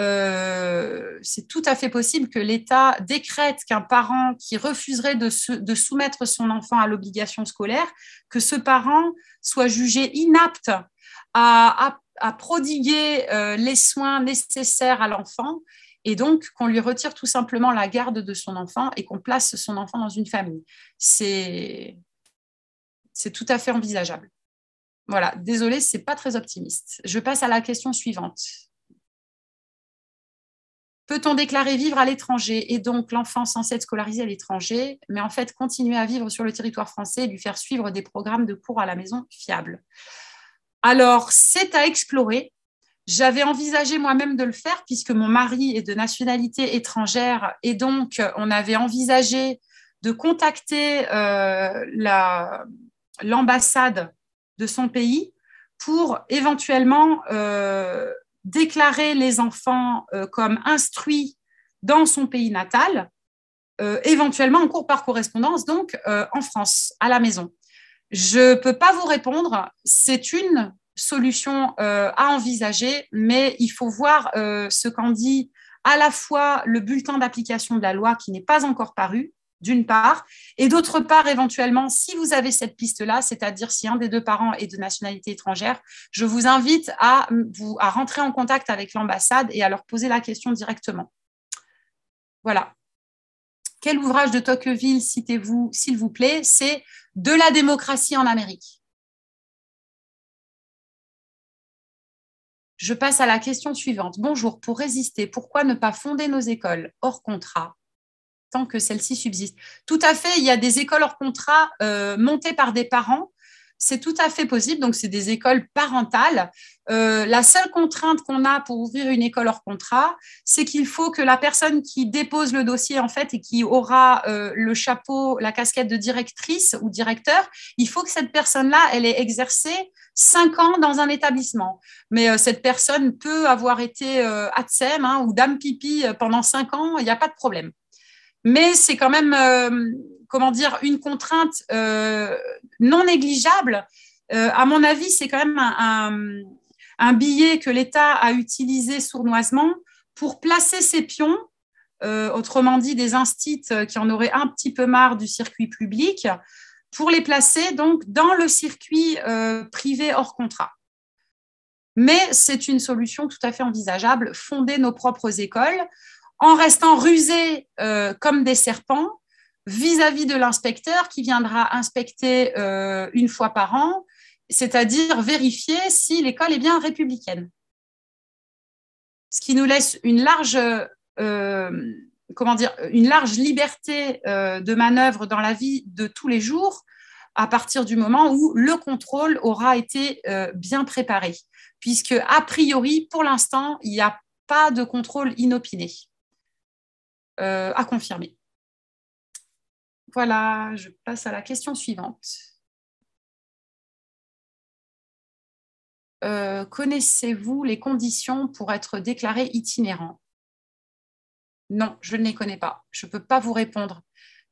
Euh, c'est tout à fait possible que l'État décrète qu'un parent qui refuserait de, soumettre son enfant à l'obligation scolaire, que ce parent soit jugé inapte à, prodiguer euh, les soins nécessaires à l'enfant et donc qu'on lui retire tout simplement la garde de son enfant et qu'on place son enfant dans une famille. C'est tout à fait envisageable. Voilà, désolé, c'est pas très optimiste. Je passe à la question suivante. Peut-on déclarer vivre à l'étranger et donc l'enfant censé être scolarisé à l'étranger, mais en fait continuer à vivre sur le territoire français et lui faire suivre des programmes de cours à la maison fiables? Alors, c'est à explorer. J'avais envisagé moi-même de le faire puisque mon mari est de nationalité étrangère et donc on avait envisagé de contacter euh, l'ambassade de son pays pour éventuellement euh, déclarer les enfants euh, comme instruits dans son pays natal, euh, éventuellement en cours par correspondance, donc euh, en France, à la maison. Je ne peux pas vous répondre, c'est une solution à envisager, mais il faut voir ce qu'en dit à la fois le bulletin d'application de la loi qui n'est pas encore paru, d'une part, et d'autre part, éventuellement, si vous avez cette piste-là, c'est-à-dire si un des deux parents est de nationalité étrangère, je vous invite à, rentrer en contact avec l'ambassade et à leur poser la question directement. Voilà. Quel ouvrage de Tocqueville citez-vous, s'il vous plaît? C'est De la démocratie en Amérique. Je passe à la question suivante. Bonjour, pour résister, pourquoi ne pas fonder nos écoles hors contrat? Tant que celle-ci subsiste. Tout à fait, il y a des écoles hors contrat euh, montées par des parents. C'est tout à fait possible. Donc, c'est des écoles parentales. Euh, la seule contrainte qu'on a pour ouvrir une école hors contrat, c'est qu'il faut que la personne qui dépose le dossier, en fait, et qui aura euh, le chapeau, la casquette de directrice ou directeur, il faut que cette personne-là, elle ait exercé cinq ans dans un établissement. Mais cette personne peut avoir été ATSEM hein, ou dame pipi pendant cinq ans, il n'y a pas de problème mais c'est quand même, euh, comment dire, une contrainte euh, non négligeable. Euh, à mon avis, c'est quand même un, billet que l'État a utilisé sournoisement pour placer ses pions, autrement dit des instits qui en auraient un petit peu marre du circuit public, pour les placer donc dans le circuit privé hors contrat. Mais c'est une solution tout à fait envisageable, fonder nos propres écoles en restant rusés euh, comme des serpents vis-à-vis de l'inspecteur qui viendra inspecter euh, une fois par an, c'est-à-dire vérifier si l'école est bien républicaine. Ce qui nous laisse une large, euh, une large liberté de manœuvre dans la vie de tous les jours à partir du moment où le contrôle aura été bien préparé, puisque a priori, pour l'instant, il n'y a pas de contrôle inopiné. Euh, à confirmer. Voilà, je passe à la question suivante. Euh, connaissez-vous les conditions pour être déclaré itinérant? Non, je ne les connais pas. Je ne peux pas vous répondre.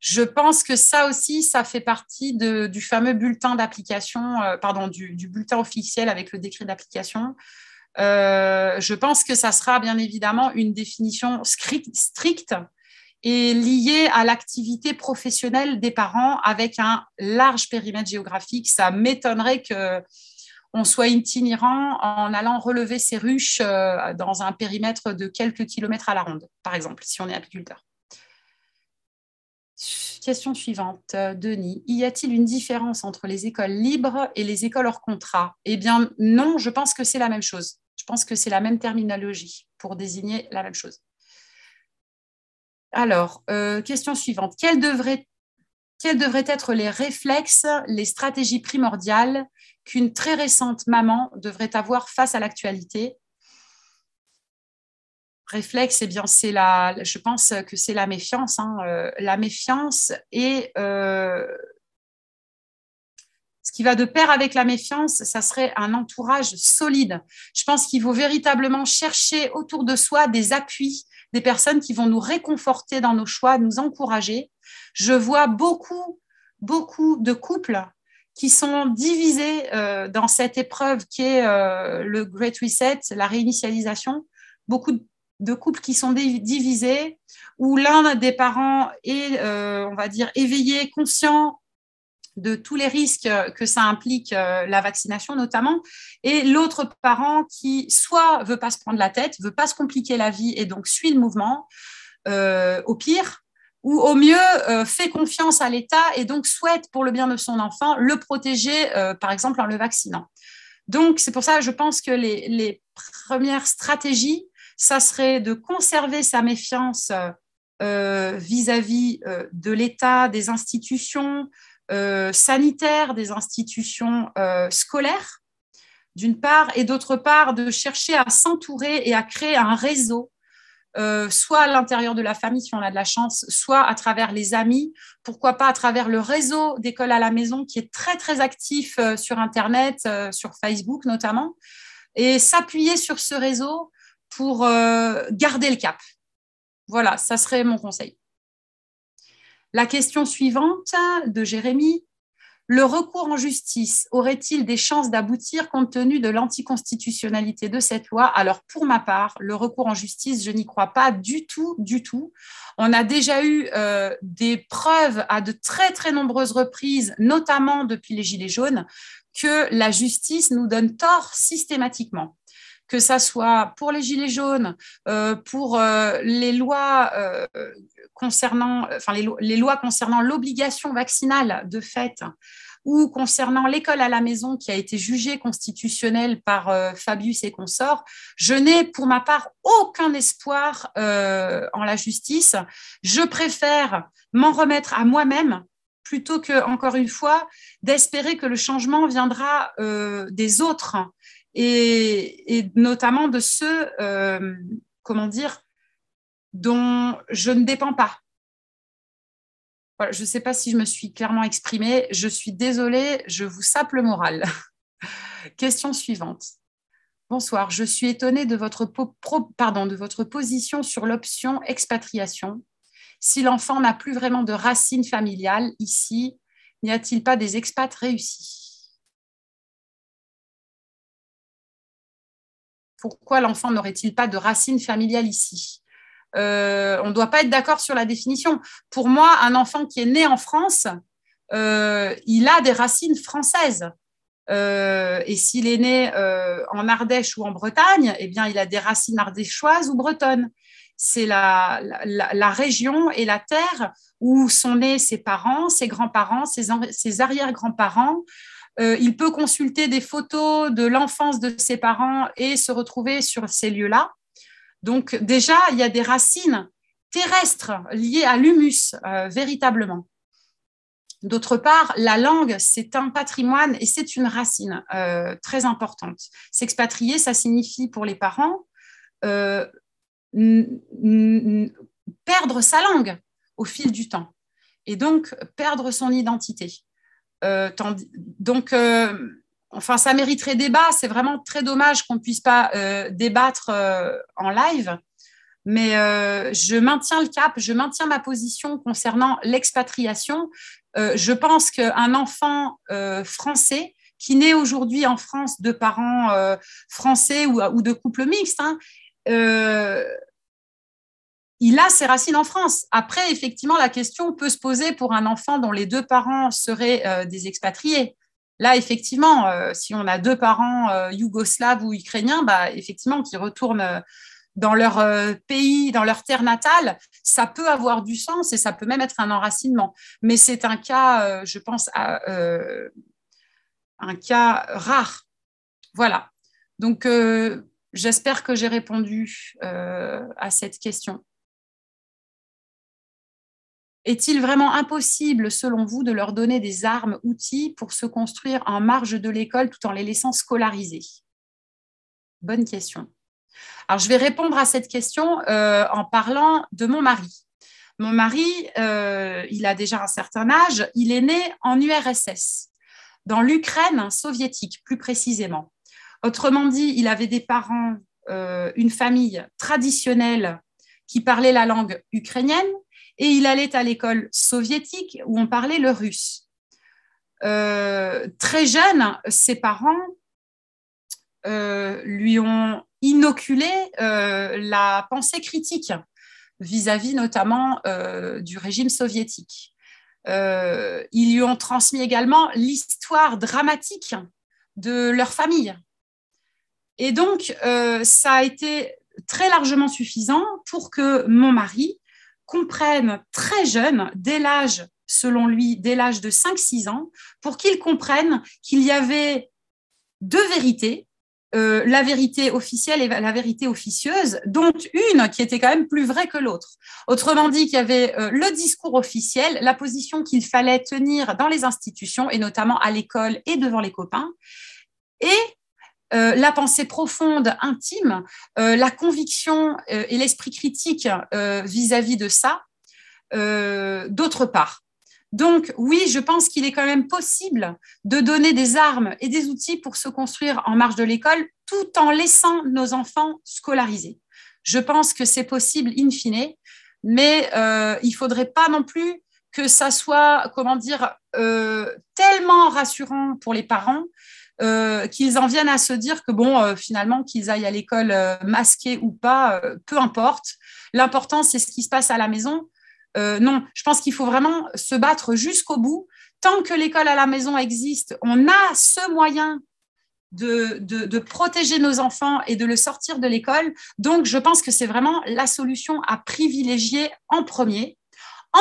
Je pense que ça aussi, ça fait partie du fameux bulletin d'application, euh, pardon, du, bulletin officiel avec le décret d'application. Je pense que ça sera bien évidemment une définition stricte et liée à l'activité professionnelle des parents avec un large périmètre géographique. Ça m'étonnerait que on soit itinérant en allant relever ses ruches euh, dans un périmètre de quelques kilomètres à la ronde, par exemple, si on est apiculteur. Question suivante, euh, Denis. Y a-t-il une différence entre les écoles libres et les écoles hors contrat? Eh bien, non, je pense que c'est la même chose. Je pense que c'est la même terminologie pour désigner la même chose. Alors, euh, question suivante. Quels devraient, être les réflexes, les stratégies primordiales qu'une très récente maman devrait avoir face à l'actualité? Réflexe, eh bien, c'est la, je pense que c'est la méfiance. Hein, euh, la méfiance et euh, ce qui va de pair avec la méfiance, ça serait un entourage solide. Je pense qu'il faut véritablement chercher autour de soi des appuis, des personnes qui vont nous réconforter dans nos choix, nous encourager. Je vois beaucoup, beaucoup de couples qui sont divisés euh, dans cette épreuve qui est le Great Reset, la réinitialisation. Beaucoup de de couples qui sont divisés, où l'un des parents est, euh, on va dire, éveillé, conscient de tous les risques que ça implique, euh, la vaccination notamment, et l'autre parent qui soit veut pas se prendre la tête, veut pas se compliquer la vie et donc suit le mouvement, euh, au pire, ou au mieux fait confiance à l'État et donc souhaite pour le bien de son enfant le protéger, par exemple en le vaccinant. Donc c'est pour ça je pense que les, les premières stratégies ça serait de conserver sa méfiance euh, vis-à-vis euh, de l'État, des institutions euh, sanitaires, des institutions scolaires, d'une part, et d'autre part, de chercher à s'entourer et à créer un réseau soit à l'intérieur de la famille si on a de la chance, soit à travers les amis, pourquoi pas à travers le réseau d'école à la maison qui est très très actif sur Internet, sur Facebook notamment, et s'appuyer sur ce réseau pour euh, garder le cap. Voilà, ça serait mon conseil. La question suivante de Jérémy. Le recours en justice aurait-il des chances d'aboutir compte tenu de l'anticonstitutionnalité de cette loi? Alors, pour ma part, le recours en justice, je n'y crois pas du tout, du tout. On a déjà eu euh, des preuves à de très, très nombreuses reprises, notamment depuis les Gilets jaunes, que la justice nous donne tort systématiquement que ça soit pour les gilets jaunes, euh, pour euh, les lois euh, concernant, enfin les, lois concernant l'obligation vaccinale de fait, ou concernant l'école à la maison qui a été jugée constitutionnelle par Fabius et consorts, je n'ai pour ma part aucun espoir en la justice. Je préfère m'en remettre à moi-même plutôt que, encore une fois, d'espérer que le changement viendra des autres et, notamment de ceux, euh, comment dire, dont je ne dépends pas. je ne sais pas si je me suis clairement exprimée. Je suis désolée, je vous sape le moral. *laughs* Question suivante. Bonsoir, je suis étonnée de votre, de votre position sur l'option expatriation. Si l'enfant n'a plus vraiment de racines familiales ici, n'y a-t-il pas des expats réussis? Pourquoi l'enfant n'aurait-il pas de racines familiales ici? Euh, On ne doit pas être d'accord sur la définition. Pour moi, un enfant qui est né en France, euh, il a des racines françaises. Euh, et s'il est né en Ardèche ou en Bretagne, eh bien, il a des racines ardéchoises ou bretonnes. C'est la, région et la terre où sont nés ses parents, ses grands-parents, ses arrière-grands-parents, euh, il peut consulter des photos de l'enfance de ses parents et se retrouver sur ces lieux-là. Donc déjà, il y a des racines terrestres liées à l'humus, euh, véritablement. D'autre part, la langue, c'est un patrimoine et c'est une racine euh, très importante. S'expatrier, ça signifie pour les parents perdre sa langue au fil du temps et donc perdre son identité. Euh, donc, euh, enfin, ça mériterait débat. C'est vraiment très dommage qu'on ne puisse pas euh, débattre en live. Mais je maintiens le cap, je maintiens ma position concernant l'expatriation. Je pense qu'un enfant français qui naît aujourd'hui en France de parents français ou, de couple mixte, hein, il a ses racines en France. Après, effectivement, la question peut se poser pour un enfant dont les deux parents seraient des expatriés. Là, effectivement, si on a deux parents yougoslaves ou ukrainiens, bah, effectivement, qui retournent dans leur euh, pays, dans leur terre natale, ça peut avoir du sens et ça peut même être un enracinement. Mais c'est un cas, euh, je pense, euh, un cas rare. Voilà. Donc, j'espère que j'ai répondu à cette question. Est-il vraiment impossible, selon vous, de leur donner des armes, outils pour se construire en marge de l'école tout en les laissant scolariser? Bonne question. Alors, je vais répondre à cette question euh, en parlant de mon mari. Mon mari, euh, il a déjà un certain âge, il est né en URSS, dans l'Ukraine soviétique plus précisément. Autrement dit, il avait des parents, euh, une famille traditionnelle qui parlait la langue ukrainienne et il allait à l'école soviétique où on parlait le russe. très jeune, ses parents lui ont inoculer euh, la pensée critique vis-à-vis notamment euh, du régime soviétique. Euh, ils lui ont transmis également l'histoire dramatique de leur famille. Et donc, ça a été très largement suffisant pour que mon mari comprenne très jeune, dès l'âge, selon lui, dès l'âge de 5-6 ans, pour qu'il comprenne qu'il y avait deux vérités euh, la vérité officielle et la vérité officieuse, dont une qui était quand même plus vraie que l'autre. Autrement dit, qu'il y avait euh, le discours officiel, la position qu'il fallait tenir dans les institutions, et notamment à l'école et devant les copains, et euh, la pensée profonde, intime, la conviction et l'esprit critique vis-à-vis -vis de ça, d'autre part. Donc oui, je pense qu'il est quand même possible de donner des armes et des outils pour se construire en marge de l'école tout en laissant nos enfants scolarisés. Je pense que c'est possible in fine, mais euh, il ne faudrait pas non plus que ça soit, comment dire, euh, tellement rassurant pour les parents euh, qu'ils en viennent à se dire que bon, finalement, qu'ils aillent à l'école masqués ou pas, peu importe. L'important, c'est ce qui se passe à la maison. Euh, non, je pense qu'il faut vraiment se battre jusqu'au bout. Tant que l'école à la maison existe, on a ce moyen de, protéger nos enfants et de le sortir de l'école. Donc, je pense que c'est vraiment la solution à privilégier en premier.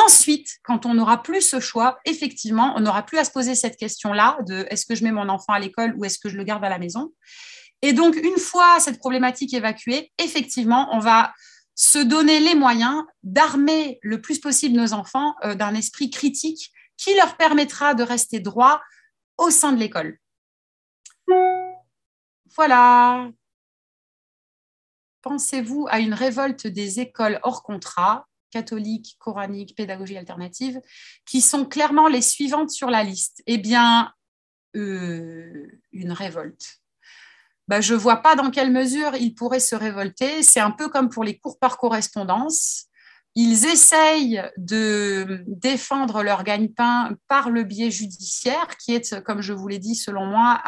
Ensuite, quand on n'aura plus ce choix, effectivement, on n'aura plus à se poser cette question-là de est-ce que je mets mon enfant à l'école ou est-ce que je le garde à la maison. Et donc, une fois cette problématique évacuée, effectivement, on va se donner les moyens d'armer le plus possible nos enfants euh, d'un esprit critique qui leur permettra de rester droit au sein de l'école. Voilà. Pensez-vous à une révolte des écoles hors contrat, catholiques, coraniques, pédagogie alternative, qui sont clairement les suivantes sur la liste Eh bien, euh, une révolte. Bah, je ne vois pas dans quelle mesure ils pourraient se révolter. C'est un peu comme pour les cours par correspondance. Ils essayent de défendre leur gagne-pain par le biais judiciaire, qui est, comme je vous l'ai dit, selon moi,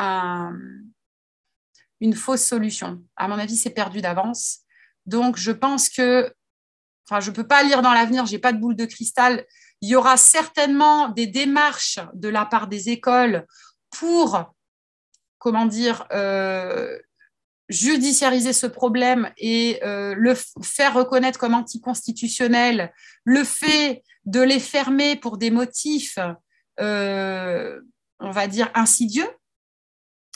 une fausse solution. À mon avis, c'est perdu d'avance. Donc, je pense que, je ne peux pas lire dans l'avenir, je n'ai pas de boule de cristal. Il y aura certainement des démarches de la part des écoles pour comment dire, euh, judiciariser ce problème et euh, le faire reconnaître comme anticonstitutionnel, le fait de les fermer pour des motifs, euh, on va dire, insidieux,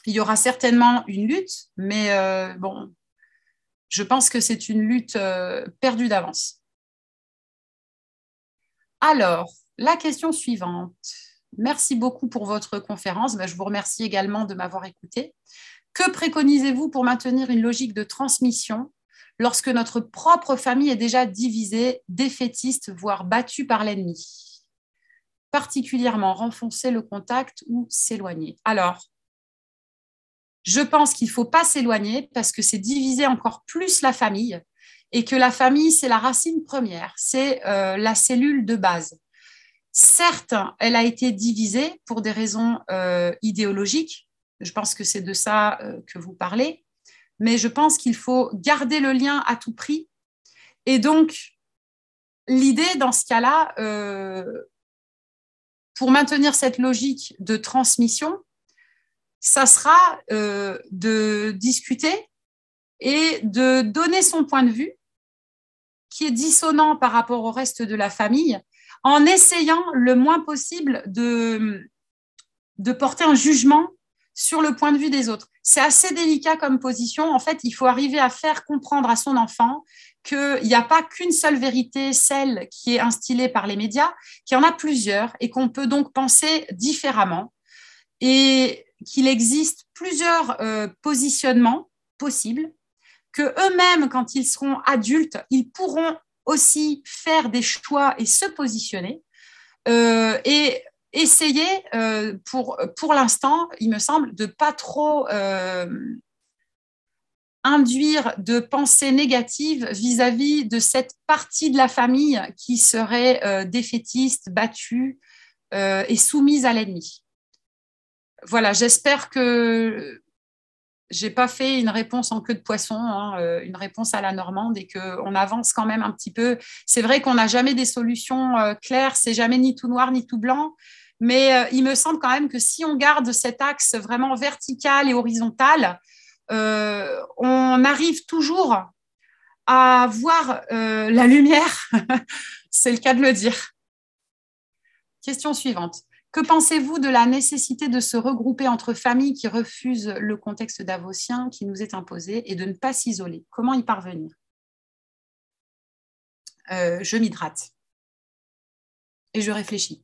il y aura certainement une lutte, mais bon, je pense que c'est une lutte perdue d'avance. Alors, la question suivante. Merci beaucoup pour votre conférence. Ben, je vous remercie également de m'avoir écouté. Que préconisez-vous pour maintenir une logique de transmission lorsque notre propre famille est déjà divisée, défaitiste, voire battue par l'ennemi? Particulièrement renfoncer le contact ou s'éloigner. Alors, je pense qu'il ne faut pas s'éloigner parce que c'est diviser encore plus la famille et que la famille, c'est la racine première, c'est euh, la cellule de base. Certes, elle a été divisée pour des raisons euh, idéologiques, je pense que c'est de ça euh, que vous parlez, mais je pense qu'il faut garder le lien à tout prix. Et donc, l'idée dans ce cas-là, pour maintenir cette logique de transmission, ça sera de discuter et de donner son point de vue qui est dissonant par rapport au reste de la famille, en essayant le moins possible de, de porter un jugement sur le point de vue des autres. C'est assez délicat comme position. En fait, il faut arriver à faire comprendre à son enfant qu'il n'y a pas qu'une seule vérité, celle qui est instillée par les médias, qu'il y en a plusieurs et qu'on peut donc penser différemment et qu'il existe plusieurs euh, positionnements possibles que eux-mêmes, quand ils seront adultes, ils pourront aussi faire des choix et se positionner. Euh, et essayer, euh, pour, pour l'instant, il me semble, de pas trop euh, induire de pensées négatives vis-à-vis de cette partie de la famille qui serait défaitiste, battue et soumise à l'ennemi. Voilà, j'espère que j'ai pas fait une réponse en queue de poisson, hein, euh, une réponse à la normande et qu'on avance quand même un petit peu. C'est vrai qu'on n'a jamais des solutions euh, claires, c'est jamais ni tout noir ni tout blanc, mais euh, il me semble quand même que si on garde cet axe vraiment vertical et horizontal, on arrive toujours à voir la lumière, *laughs* c'est le cas de le dire. Question suivante. Que pensez-vous de la nécessité de se regrouper entre familles qui refusent le contexte davosien qui nous est imposé et de ne pas s'isoler? Comment y parvenir? Euh, Je m'hydrate et je réfléchis.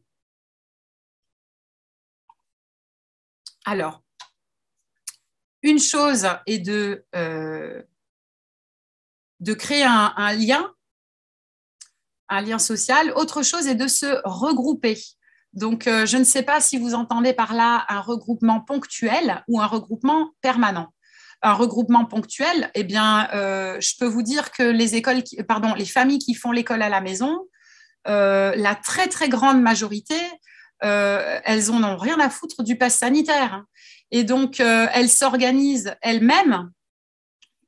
Alors, une chose est de, euh, de créer un lien, un lien social. Autre chose est de se regrouper. Donc, euh, je ne sais pas si vous entendez par là un regroupement ponctuel ou un regroupement permanent. Un regroupement ponctuel, eh bien, euh, je peux vous dire que les écoles, les familles qui font l'école à la maison, euh, la très très grande majorité, elles n'en ont rien à foutre du pass sanitaire. Et donc, elles s'organisent elles-mêmes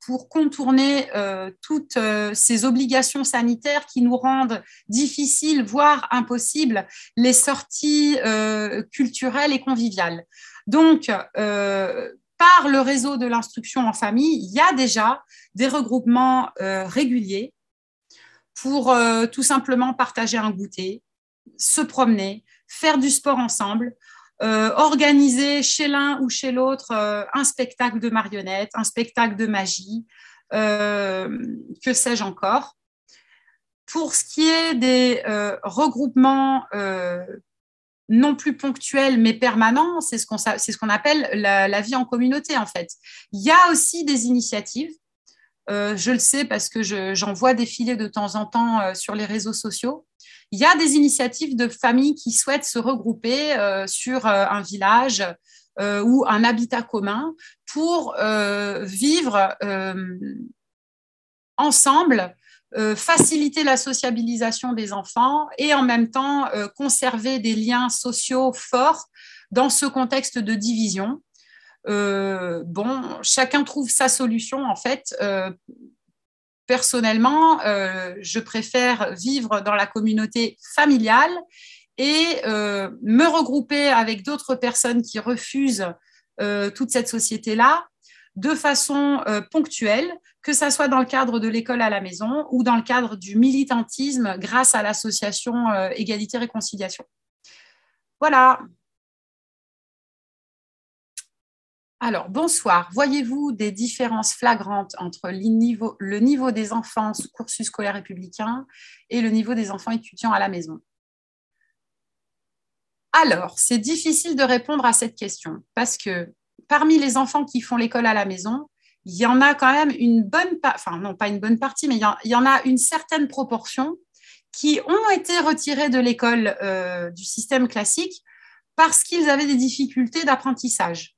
pour contourner euh, toutes euh, ces obligations sanitaires qui nous rendent difficiles, voire impossibles, les sorties euh, culturelles et conviviales. Donc, par le réseau de l'instruction en famille, il y a déjà des regroupements réguliers pour tout simplement partager un goûter, se promener, faire du sport ensemble, euh, organiser chez l'un ou chez l'autre euh, un spectacle de marionnettes, un spectacle de magie, euh, que sais-je encore. Pour ce qui est des regroupements non plus ponctuels mais permanents, c'est ce qu'on appelle la, vie en communauté en fait. Il y a aussi des initiatives. Je le sais parce que j'en vois défiler de temps en temps sur les réseaux sociaux il y a des initiatives de familles qui souhaitent se regrouper euh, sur euh, un village euh, ou un habitat commun pour vivre ensemble, faciliter la sociabilisation des enfants et en même temps conserver des liens sociaux forts dans ce contexte de division. Bon, chacun trouve sa solution en fait personnellement, euh, je préfère vivre dans la communauté familiale et euh, me regrouper avec d'autres personnes qui refusent euh, toute cette société-là de façon ponctuelle, que ce soit dans le cadre de l'école à la maison ou dans le cadre du militantisme grâce à l'association Égalité-Réconciliation. Voilà. Alors, bonsoir. Voyez-vous des différences flagrantes entre le niveau, des enfants sous cursus scolaire républicain et le niveau des enfants étudiants à la maison? Alors, c'est difficile de répondre à cette question parce que parmi les enfants qui font l'école à la maison, il y en a quand même une bonne, enfin non pas une bonne partie, mais il y en a une certaine proportion qui ont été retirés de l'école euh, du système classique parce qu'ils avaient des difficultés d'apprentissage.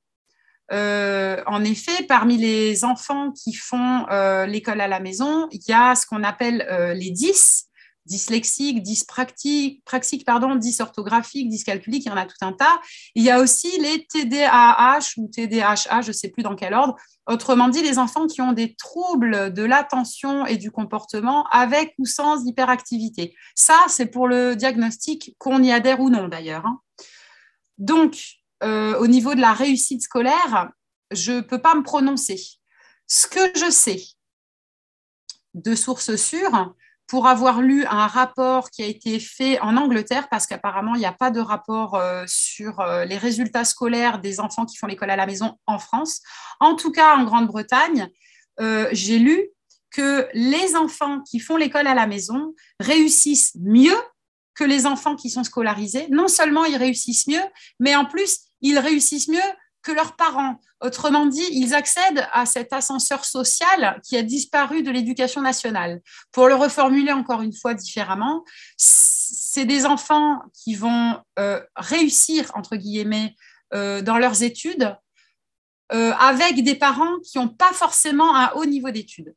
En effet, parmi les enfants qui font l'école à la maison, il y a ce qu'on appelle les 10, dyslexiques, dyspraxiques, pardon, dysorthographiques, dyscalculiques, il y en a tout un tas. Il y a aussi les TDAH ou TDHA, je ne sais plus dans quel ordre. Autrement dit, les enfants qui ont des troubles de l'attention et du comportement avec ou sans hyperactivité. Ça, c'est pour le diagnostic, qu'on y adhère ou non d'ailleurs. Hein. Donc, euh, au niveau de la réussite scolaire, je ne peux pas me prononcer. Ce que je sais de sources sûres, pour avoir lu un rapport qui a été fait en Angleterre, parce qu'apparemment, il n'y a pas de rapport euh, sur euh, les résultats scolaires des enfants qui font l'école à la maison en France. En tout cas, en Grande-Bretagne, j'ai lu que les enfants qui font l'école à la maison réussissent mieux que les enfants qui sont scolarisés. Non seulement ils réussissent mieux, mais en plus, ils réussissent mieux que leurs parents. Autrement dit, ils accèdent à cet ascenseur social qui a disparu de l'éducation nationale. Pour le reformuler encore une fois différemment, c'est des enfants qui vont euh, réussir, entre guillemets, euh, dans leurs études euh, avec des parents qui n'ont pas forcément un haut niveau d'études.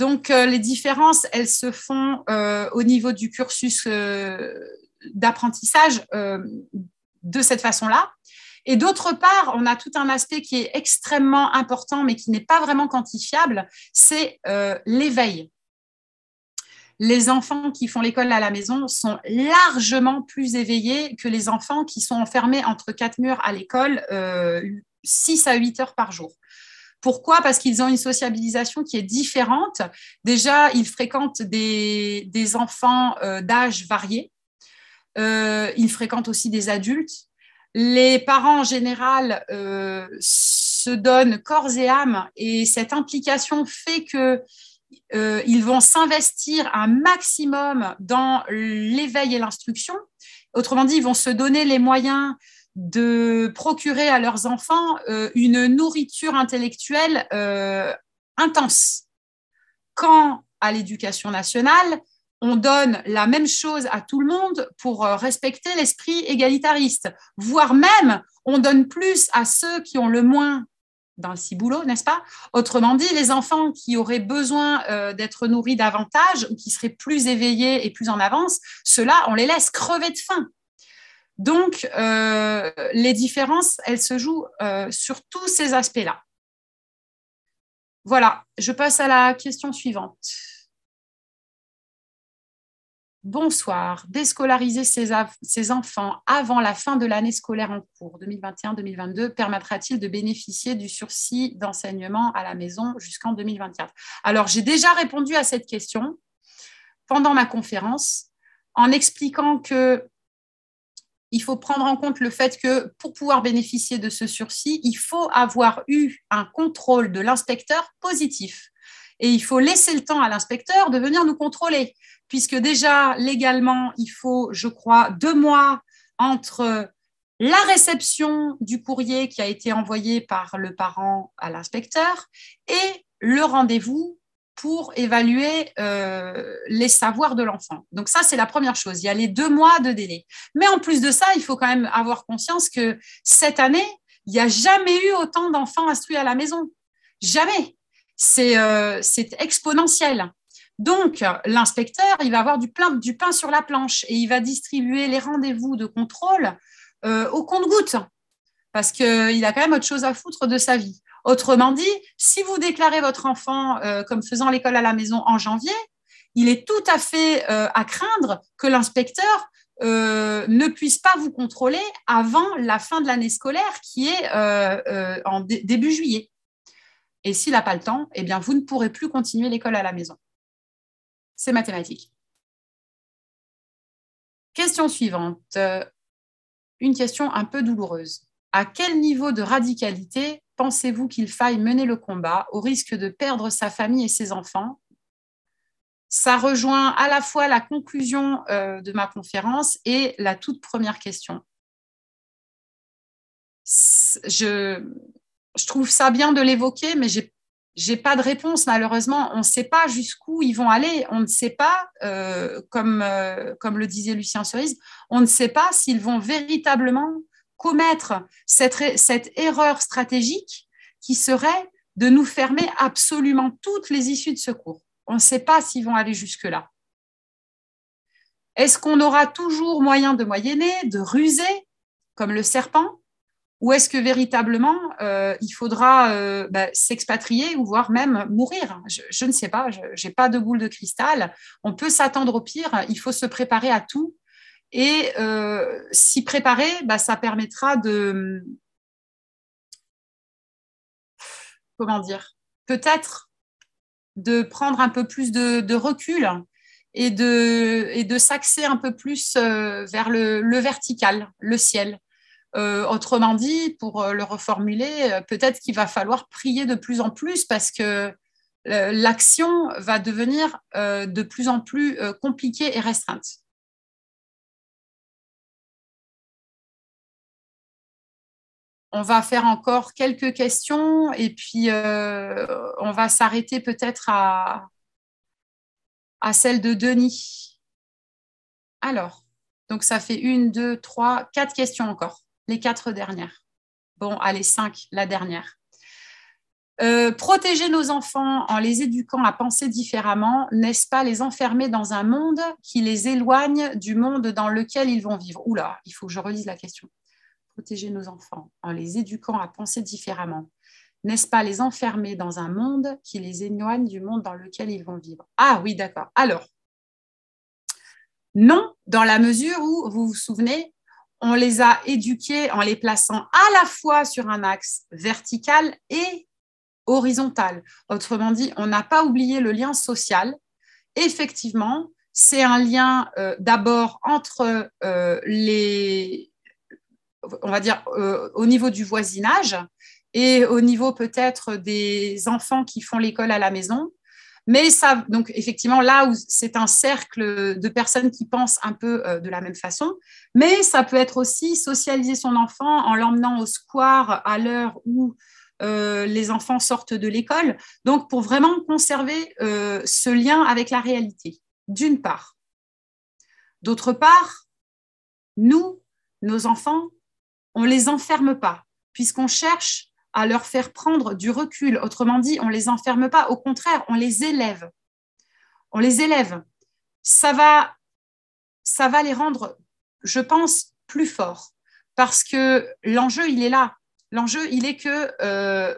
Donc, les différences, elles se font au niveau du cursus d'apprentissage de cette façon-là. Et d'autre part, on a tout un aspect qui est extrêmement important, mais qui n'est pas vraiment quantifiable, c'est euh, l'éveil. Les enfants qui font l'école à la maison sont largement plus éveillés que les enfants qui sont enfermés entre quatre murs à l'école euh, 6 à 8 heures par jour. Pourquoi? Parce qu'ils ont une sociabilisation qui est différente. Déjà, ils fréquentent des, enfants euh, d'âge varié. Euh, ils fréquentent aussi des adultes les parents en général euh, se donnent corps et âme et cette implication fait que ils vont s'investir un maximum dans l'éveil et l'instruction. Autrement dit, ils vont se donner les moyens de procurer à leurs enfants euh, une nourriture intellectuelle intense. Quand à l'éducation nationale, on donne la même chose à tout le monde pour euh, respecter l'esprit égalitariste, voire même on donne plus à ceux qui ont le moins dans le ciboulot, n'est-ce pas? Autrement dit, les enfants qui auraient besoin euh, d'être nourris davantage ou qui seraient plus éveillés et plus en avance, ceux-là, on les laisse crever de faim. Donc, euh, les différences, elles se jouent sur tous ces aspects-là. Voilà, je passe à la question suivante. Bonsoir. Déscolariser ces, enfants avant la fin de l'année scolaire en cours 2021-2022 permettra-t-il de bénéficier du sursis d'enseignement à la maison jusqu'en 2024 Alors, j'ai déjà répondu à cette question pendant ma conférence en expliquant que il faut prendre en compte le fait que pour pouvoir bénéficier de ce sursis, il faut avoir eu un contrôle de l'inspecteur positif. Et il faut laisser le temps à l'inspecteur de venir nous contrôler puisque déjà, légalement, il faut, je crois, deux mois entre la réception du courrier qui a été envoyé par le parent à l'inspecteur et le rendez-vous pour évaluer euh, les savoirs de l'enfant. Donc ça, c'est la première chose. Il y a les deux mois de délai. Mais en plus de ça, il faut quand même avoir conscience que cette année, il n'y a jamais eu autant d'enfants instruits à la maison. Jamais. C'est euh, exponentiel. Donc, l'inspecteur, il va avoir du, pain sur la planche et il va distribuer les rendez-vous de contrôle euh, au compte-goutte parce qu'il a quand même autre chose à foutre de sa vie. Autrement dit, si vous déclarez votre enfant euh, comme faisant l'école à la maison en janvier, il est tout à fait euh, à craindre que l'inspecteur ne puisse pas vous contrôler avant la fin de l'année scolaire qui est en début juillet. Et s'il n'a pas le temps, eh bien, vous ne pourrez plus continuer l'école à la maison c'est mathématique. Question suivante. Euh, une question un peu douloureuse. À quel niveau de radicalité pensez-vous qu'il faille mener le combat au risque de perdre sa famille et ses enfants? Ça rejoint à la fois la conclusion euh, de ma conférence et la toute première question. Je, trouve ça bien de l'évoquer, mais j'ai j'ai pas de réponse malheureusement. On ne sait pas jusqu'où ils vont aller. On ne sait pas, euh, comme, euh, comme le disait Lucien Cerise, on ne sait pas s'ils vont véritablement commettre cette, cette erreur stratégique qui serait de nous fermer absolument toutes les issues de secours. On ne sait pas s'ils vont aller jusque-là. Est-ce qu'on aura toujours moyen de moyenner, de ruser, comme le serpent, ou est-ce que véritablement euh, il faudra euh, bah, s'expatrier ou voire même mourir? Je, ne sais pas, je n'ai pas de boule de cristal. On peut s'attendre au pire, il faut se préparer à tout. Et euh, s'y préparer, bah, ça permettra de... Comment dire Peut-être de prendre un peu plus de, recul et de, et de s'axer un peu plus vers le vertical, le ciel. Euh, autrement dit, pour euh, le reformuler, euh, peut-être qu'il va falloir prier de plus en plus parce que l'action va devenir de plus en plus compliquée et restreinte. On va faire encore quelques questions et puis on va s'arrêter peut-être à, à celle de Denis. Alors, donc ça fait une, deux, trois, quatre questions encore les quatre dernières. Bon, allez, cinq, la dernière. Euh, protéger nos enfants en les éduquant à penser différemment, n'est-ce pas les enfermer dans un monde qui les éloigne du monde dans lequel ils vont vivre? Oula, il faut que je relise la question. Protéger nos enfants en les éduquant à penser différemment, n'est-ce pas les enfermer dans un monde qui les éloigne du monde dans lequel ils vont vivre? Ah oui, d'accord. Alors, non, dans la mesure où, vous vous souvenez, on les a éduqués en les plaçant à la fois sur un axe vertical et horizontal. Autrement dit, on n'a pas oublié le lien social. Effectivement, c'est un lien euh, d'abord entre euh, les, on va dire, euh, au niveau du voisinage et au niveau peut-être des enfants qui font l'école à la maison. Mais ça, donc effectivement, là où c'est un cercle de personnes qui pensent un peu euh, de la même façon, mais ça peut être aussi socialiser son enfant en l'emmenant au square à l'heure où euh, les enfants sortent de l'école. Donc, pour vraiment conserver ce lien avec la réalité, d'une part. D'autre part, nous, nos enfants, on ne les enferme pas, puisqu'on cherche à leur faire prendre du recul. Autrement dit, on ne les enferme pas, au contraire, on les élève. On les élève. Ça va, ça va les rendre, je pense, plus forts. Parce que l'enjeu, il est là. L'enjeu, il est que euh,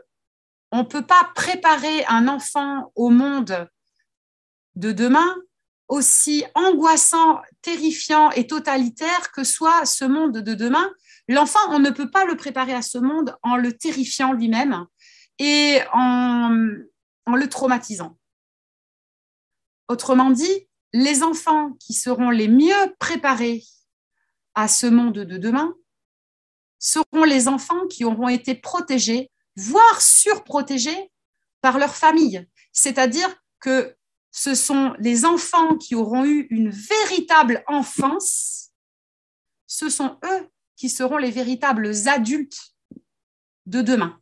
on ne peut pas préparer un enfant au monde de demain aussi angoissant, terrifiant et totalitaire que soit ce monde de demain L'enfant, on ne peut pas le préparer à ce monde en le terrifiant lui-même et en, le traumatisant. Autrement dit, les enfants qui seront les mieux préparés à ce monde de demain seront les enfants qui auront été protégés, voire surprotégés par leur famille. C'est-à-dire que ce sont les enfants qui auront eu une véritable enfance, ce sont eux qui seront les véritables adultes de demain.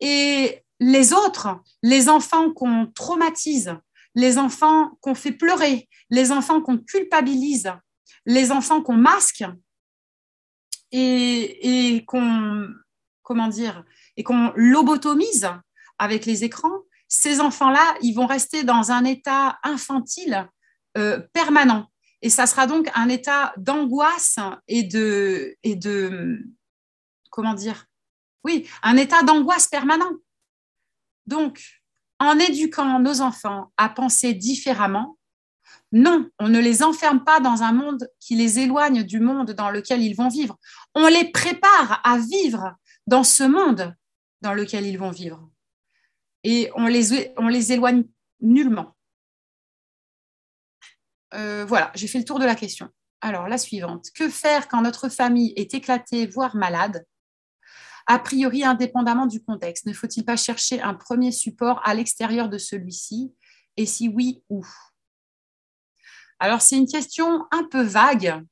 Et les autres, les enfants qu'on traumatise, les enfants qu'on fait pleurer, les enfants qu'on culpabilise, les enfants qu'on masque et, qu'on comment dire et qu'on lobotomise avec les écrans, ces enfants-là, ils vont rester dans un état infantile euh, permanent. Et ça sera donc un état d'angoisse et de, comment dire, oui, un état d'angoisse permanent. Donc, en éduquant nos enfants à penser différemment, non, on ne les enferme pas dans un monde qui les éloigne du monde dans lequel ils vont vivre. On les prépare à vivre dans ce monde dans lequel ils vont vivre. Et on les, on les éloigne nullement. Euh, voilà, j'ai fait le tour de la question. Alors, la suivante. Que faire quand notre famille est éclatée, voire malade? A priori, indépendamment du contexte, ne faut-il pas chercher un premier support à l'extérieur de celui-ci? Et si oui, où? Alors, c'est une question un peu vague.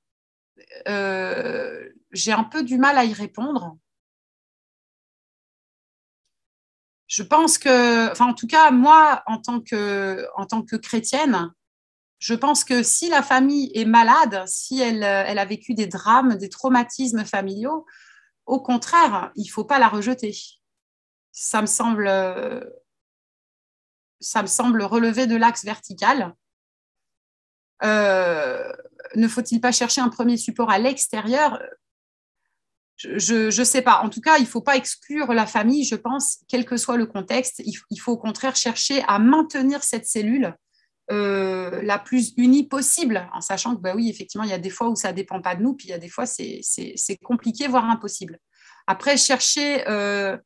Euh, j'ai un peu du mal à y répondre. Je pense que, enfin, en tout cas, moi, en tant que, en tant que chrétienne, Je pense que si la famille est malade, si elle, elle a vécu des drames, des traumatismes familiaux, au contraire, il ne faut pas la rejeter. Ça me semble, semble relever de l'axe vertical. Euh, ne faut-il pas chercher un premier support à l'extérieur? Je ne sais pas. En tout cas, il ne faut pas exclure la famille, je pense, quel que soit le contexte. Il, faut au contraire chercher à maintenir cette cellule euh, la plus unie possible, en sachant que, bah oui, effectivement, il y a des fois où ça ne dépend pas de nous, puis il y a des fois, c'est compliqué, voire impossible. Après, chercher euh,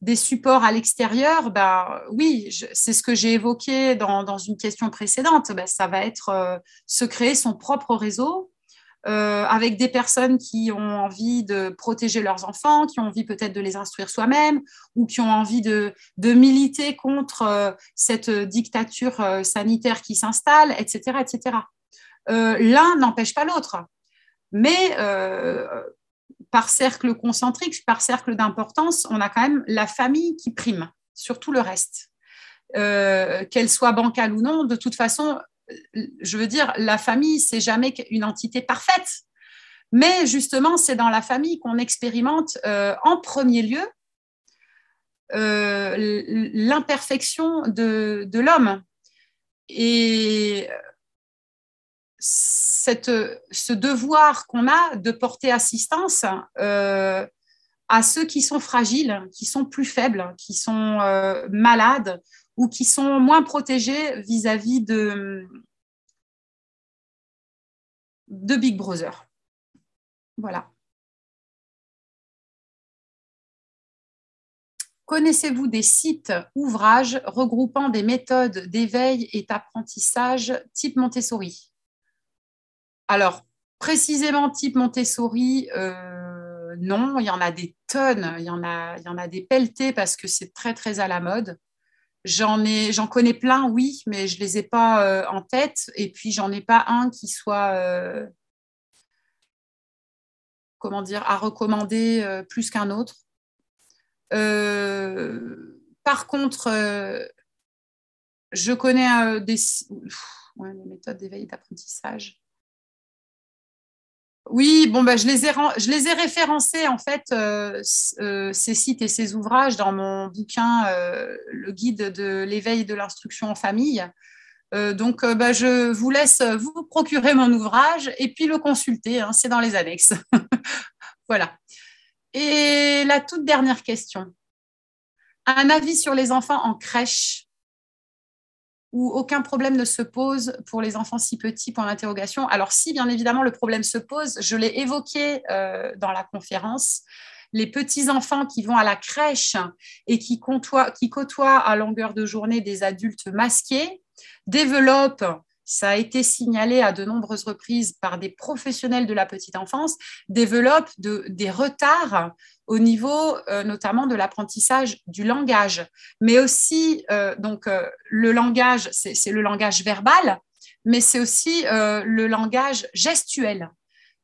des supports à l'extérieur, bah, oui, c'est ce que j'ai évoqué dans, une question précédente. Bah, ça va être euh, se créer son propre réseau, euh, avec des personnes qui ont envie de protéger leurs enfants, qui ont envie peut-être de les instruire soi-même ou qui ont envie de, militer contre euh, cette dictature euh, sanitaire qui s'installe, etc. etc. L'un n'empêche pas l'autre. Mais par cercle concentrique, par cercle d'importance, on a quand même la famille qui prime sur tout le reste. qu'elle soit bancale ou non, de toute façon, je veux dire, la famille, c'est jamais une entité parfaite. Mais justement, c'est dans la famille qu'on expérimente euh, en premier lieu euh, l'imperfection de, l'homme. Et ce devoir qu'on a de porter assistance euh, à ceux qui sont fragiles, qui sont plus faibles, qui sont malades ou qui sont moins protégés vis-à-vis de, de Big Brother. Voilà. Connaissez-vous des sites, ouvrages regroupant des méthodes d'éveil et d'apprentissage type Montessori? Alors, précisément type Montessori, euh, non, il y en a des tonnes, il y en a, il y en a des pelletés parce que c'est très, très à la mode. J'en ai, j'en connais plein, oui, mais je les ai pas euh, en tête. Et puis j'en ai pas un qui soit, euh, comment dire, à recommander euh, plus qu'un autre. par contre, je connais des, des méthodes d'éveil d'apprentissage. Oui, bon, bah, je, les ai, référencés, en fait, euh, euh, ces sites et ces ouvrages dans mon bouquin, euh, le guide de l'éveil de l'instruction en famille. donc, bah, je vous laisse vous procurer mon ouvrage et puis le consulter, hein, c'est dans les annexes. *laughs* voilà. Et la toute dernière question. Un avis sur les enfants en crèche? Où aucun problème ne se pose pour les enfants si petits, pour l'interrogation. Alors si, bien évidemment, le problème se pose, je l'ai évoqué euh, dans la conférence, les petits-enfants qui vont à la crèche et qui côtoient à longueur de journée des adultes masqués développent ça a été signalé à de nombreuses reprises par des professionnels de la petite enfance, développent des retards au niveau euh, notamment de l'apprentissage du langage, mais aussi euh, donc euh, le langage, c'est le langage verbal, mais c'est aussi le langage gestuel.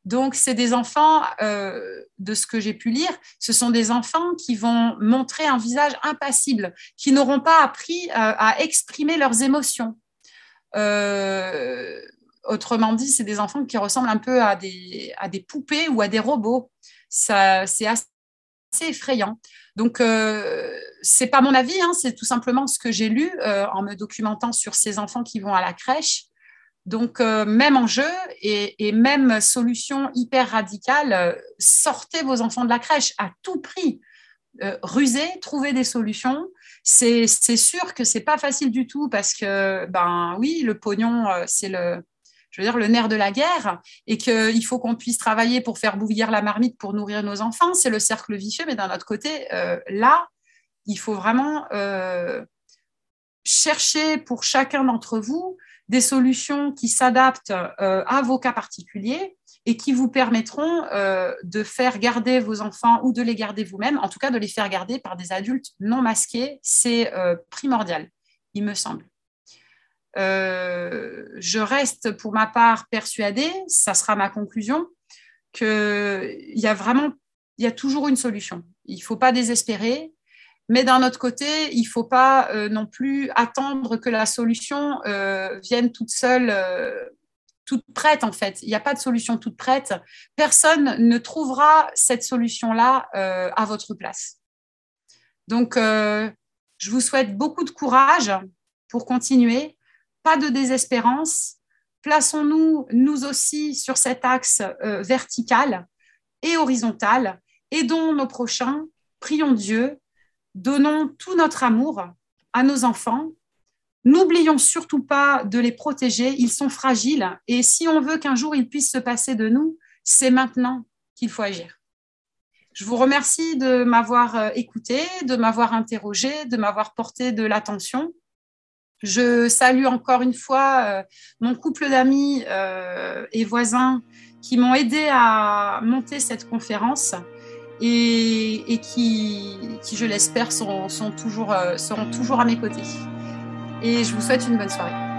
Donc, c'est des enfants, de ce que j'ai pu lire, ce sont des enfants qui vont montrer un visage impassible, qui n'auront pas appris à exprimer leurs émotions. Autrement dit, c'est des enfants qui ressemblent un peu à des, à des poupées ou à des robots. C'est assez effrayant. Donc, euh, c'est pas mon avis, hein, c'est tout simplement ce que j'ai lu euh, en me documentant sur ces enfants qui vont à la crèche. Donc, euh, même enjeu et, et, même solution hyper radicale, euh, sortez vos enfants de la crèche à tout prix. rusez, trouvez des solutions. C'est sûr que c'est pas facile du tout parce que, ben oui, le pognon, c'est le, je veux dire, le nerf de la guerre et qu'il faut qu'on puisse travailler pour faire bouillir la marmite pour nourrir nos enfants. C'est le cercle vicieux, mais d'un autre côté, euh, là, il faut vraiment euh, chercher pour chacun d'entre vous des solutions qui s'adaptent euh, à vos cas particuliers et qui vous permettront de faire garder vos enfants ou de les garder vous-même, en tout cas de les faire garder par des adultes non masqués. C'est primordial, il me semble. Euh, je reste pour ma part persuadée, ça sera ma conclusion, qu'il y a vraiment, il y a toujours une solution. Il ne faut pas désespérer, Mais d'un autre côté, il ne faut pas non plus attendre que la solution vienne toute seule toute prête en fait. Il n'y a pas de solution toute prête. Personne ne trouvera cette solution-là euh, à votre place. Donc, euh, je vous souhaite beaucoup de courage pour continuer, pas de désespérance. Plaçons-nous, nous aussi, sur cet axe euh, vertical et horizontal. Aidons nos prochains, prions Dieu, donnons tout notre amour à nos enfants, N'oublions surtout pas de les protéger, ils sont fragiles et si on veut qu'un jour ils puissent se passer de nous, c'est maintenant qu'il faut agir. Je vous remercie de m'avoir euh, écouté, de m'avoir interrogé, de m'avoir porté de l'attention. Je salue encore une fois euh, mon couple d'amis euh, et voisins qui m'ont aidé à monter cette conférence et, qui, je l'espère, seront toujours à mes côtés et je vous souhaite une bonne soirée.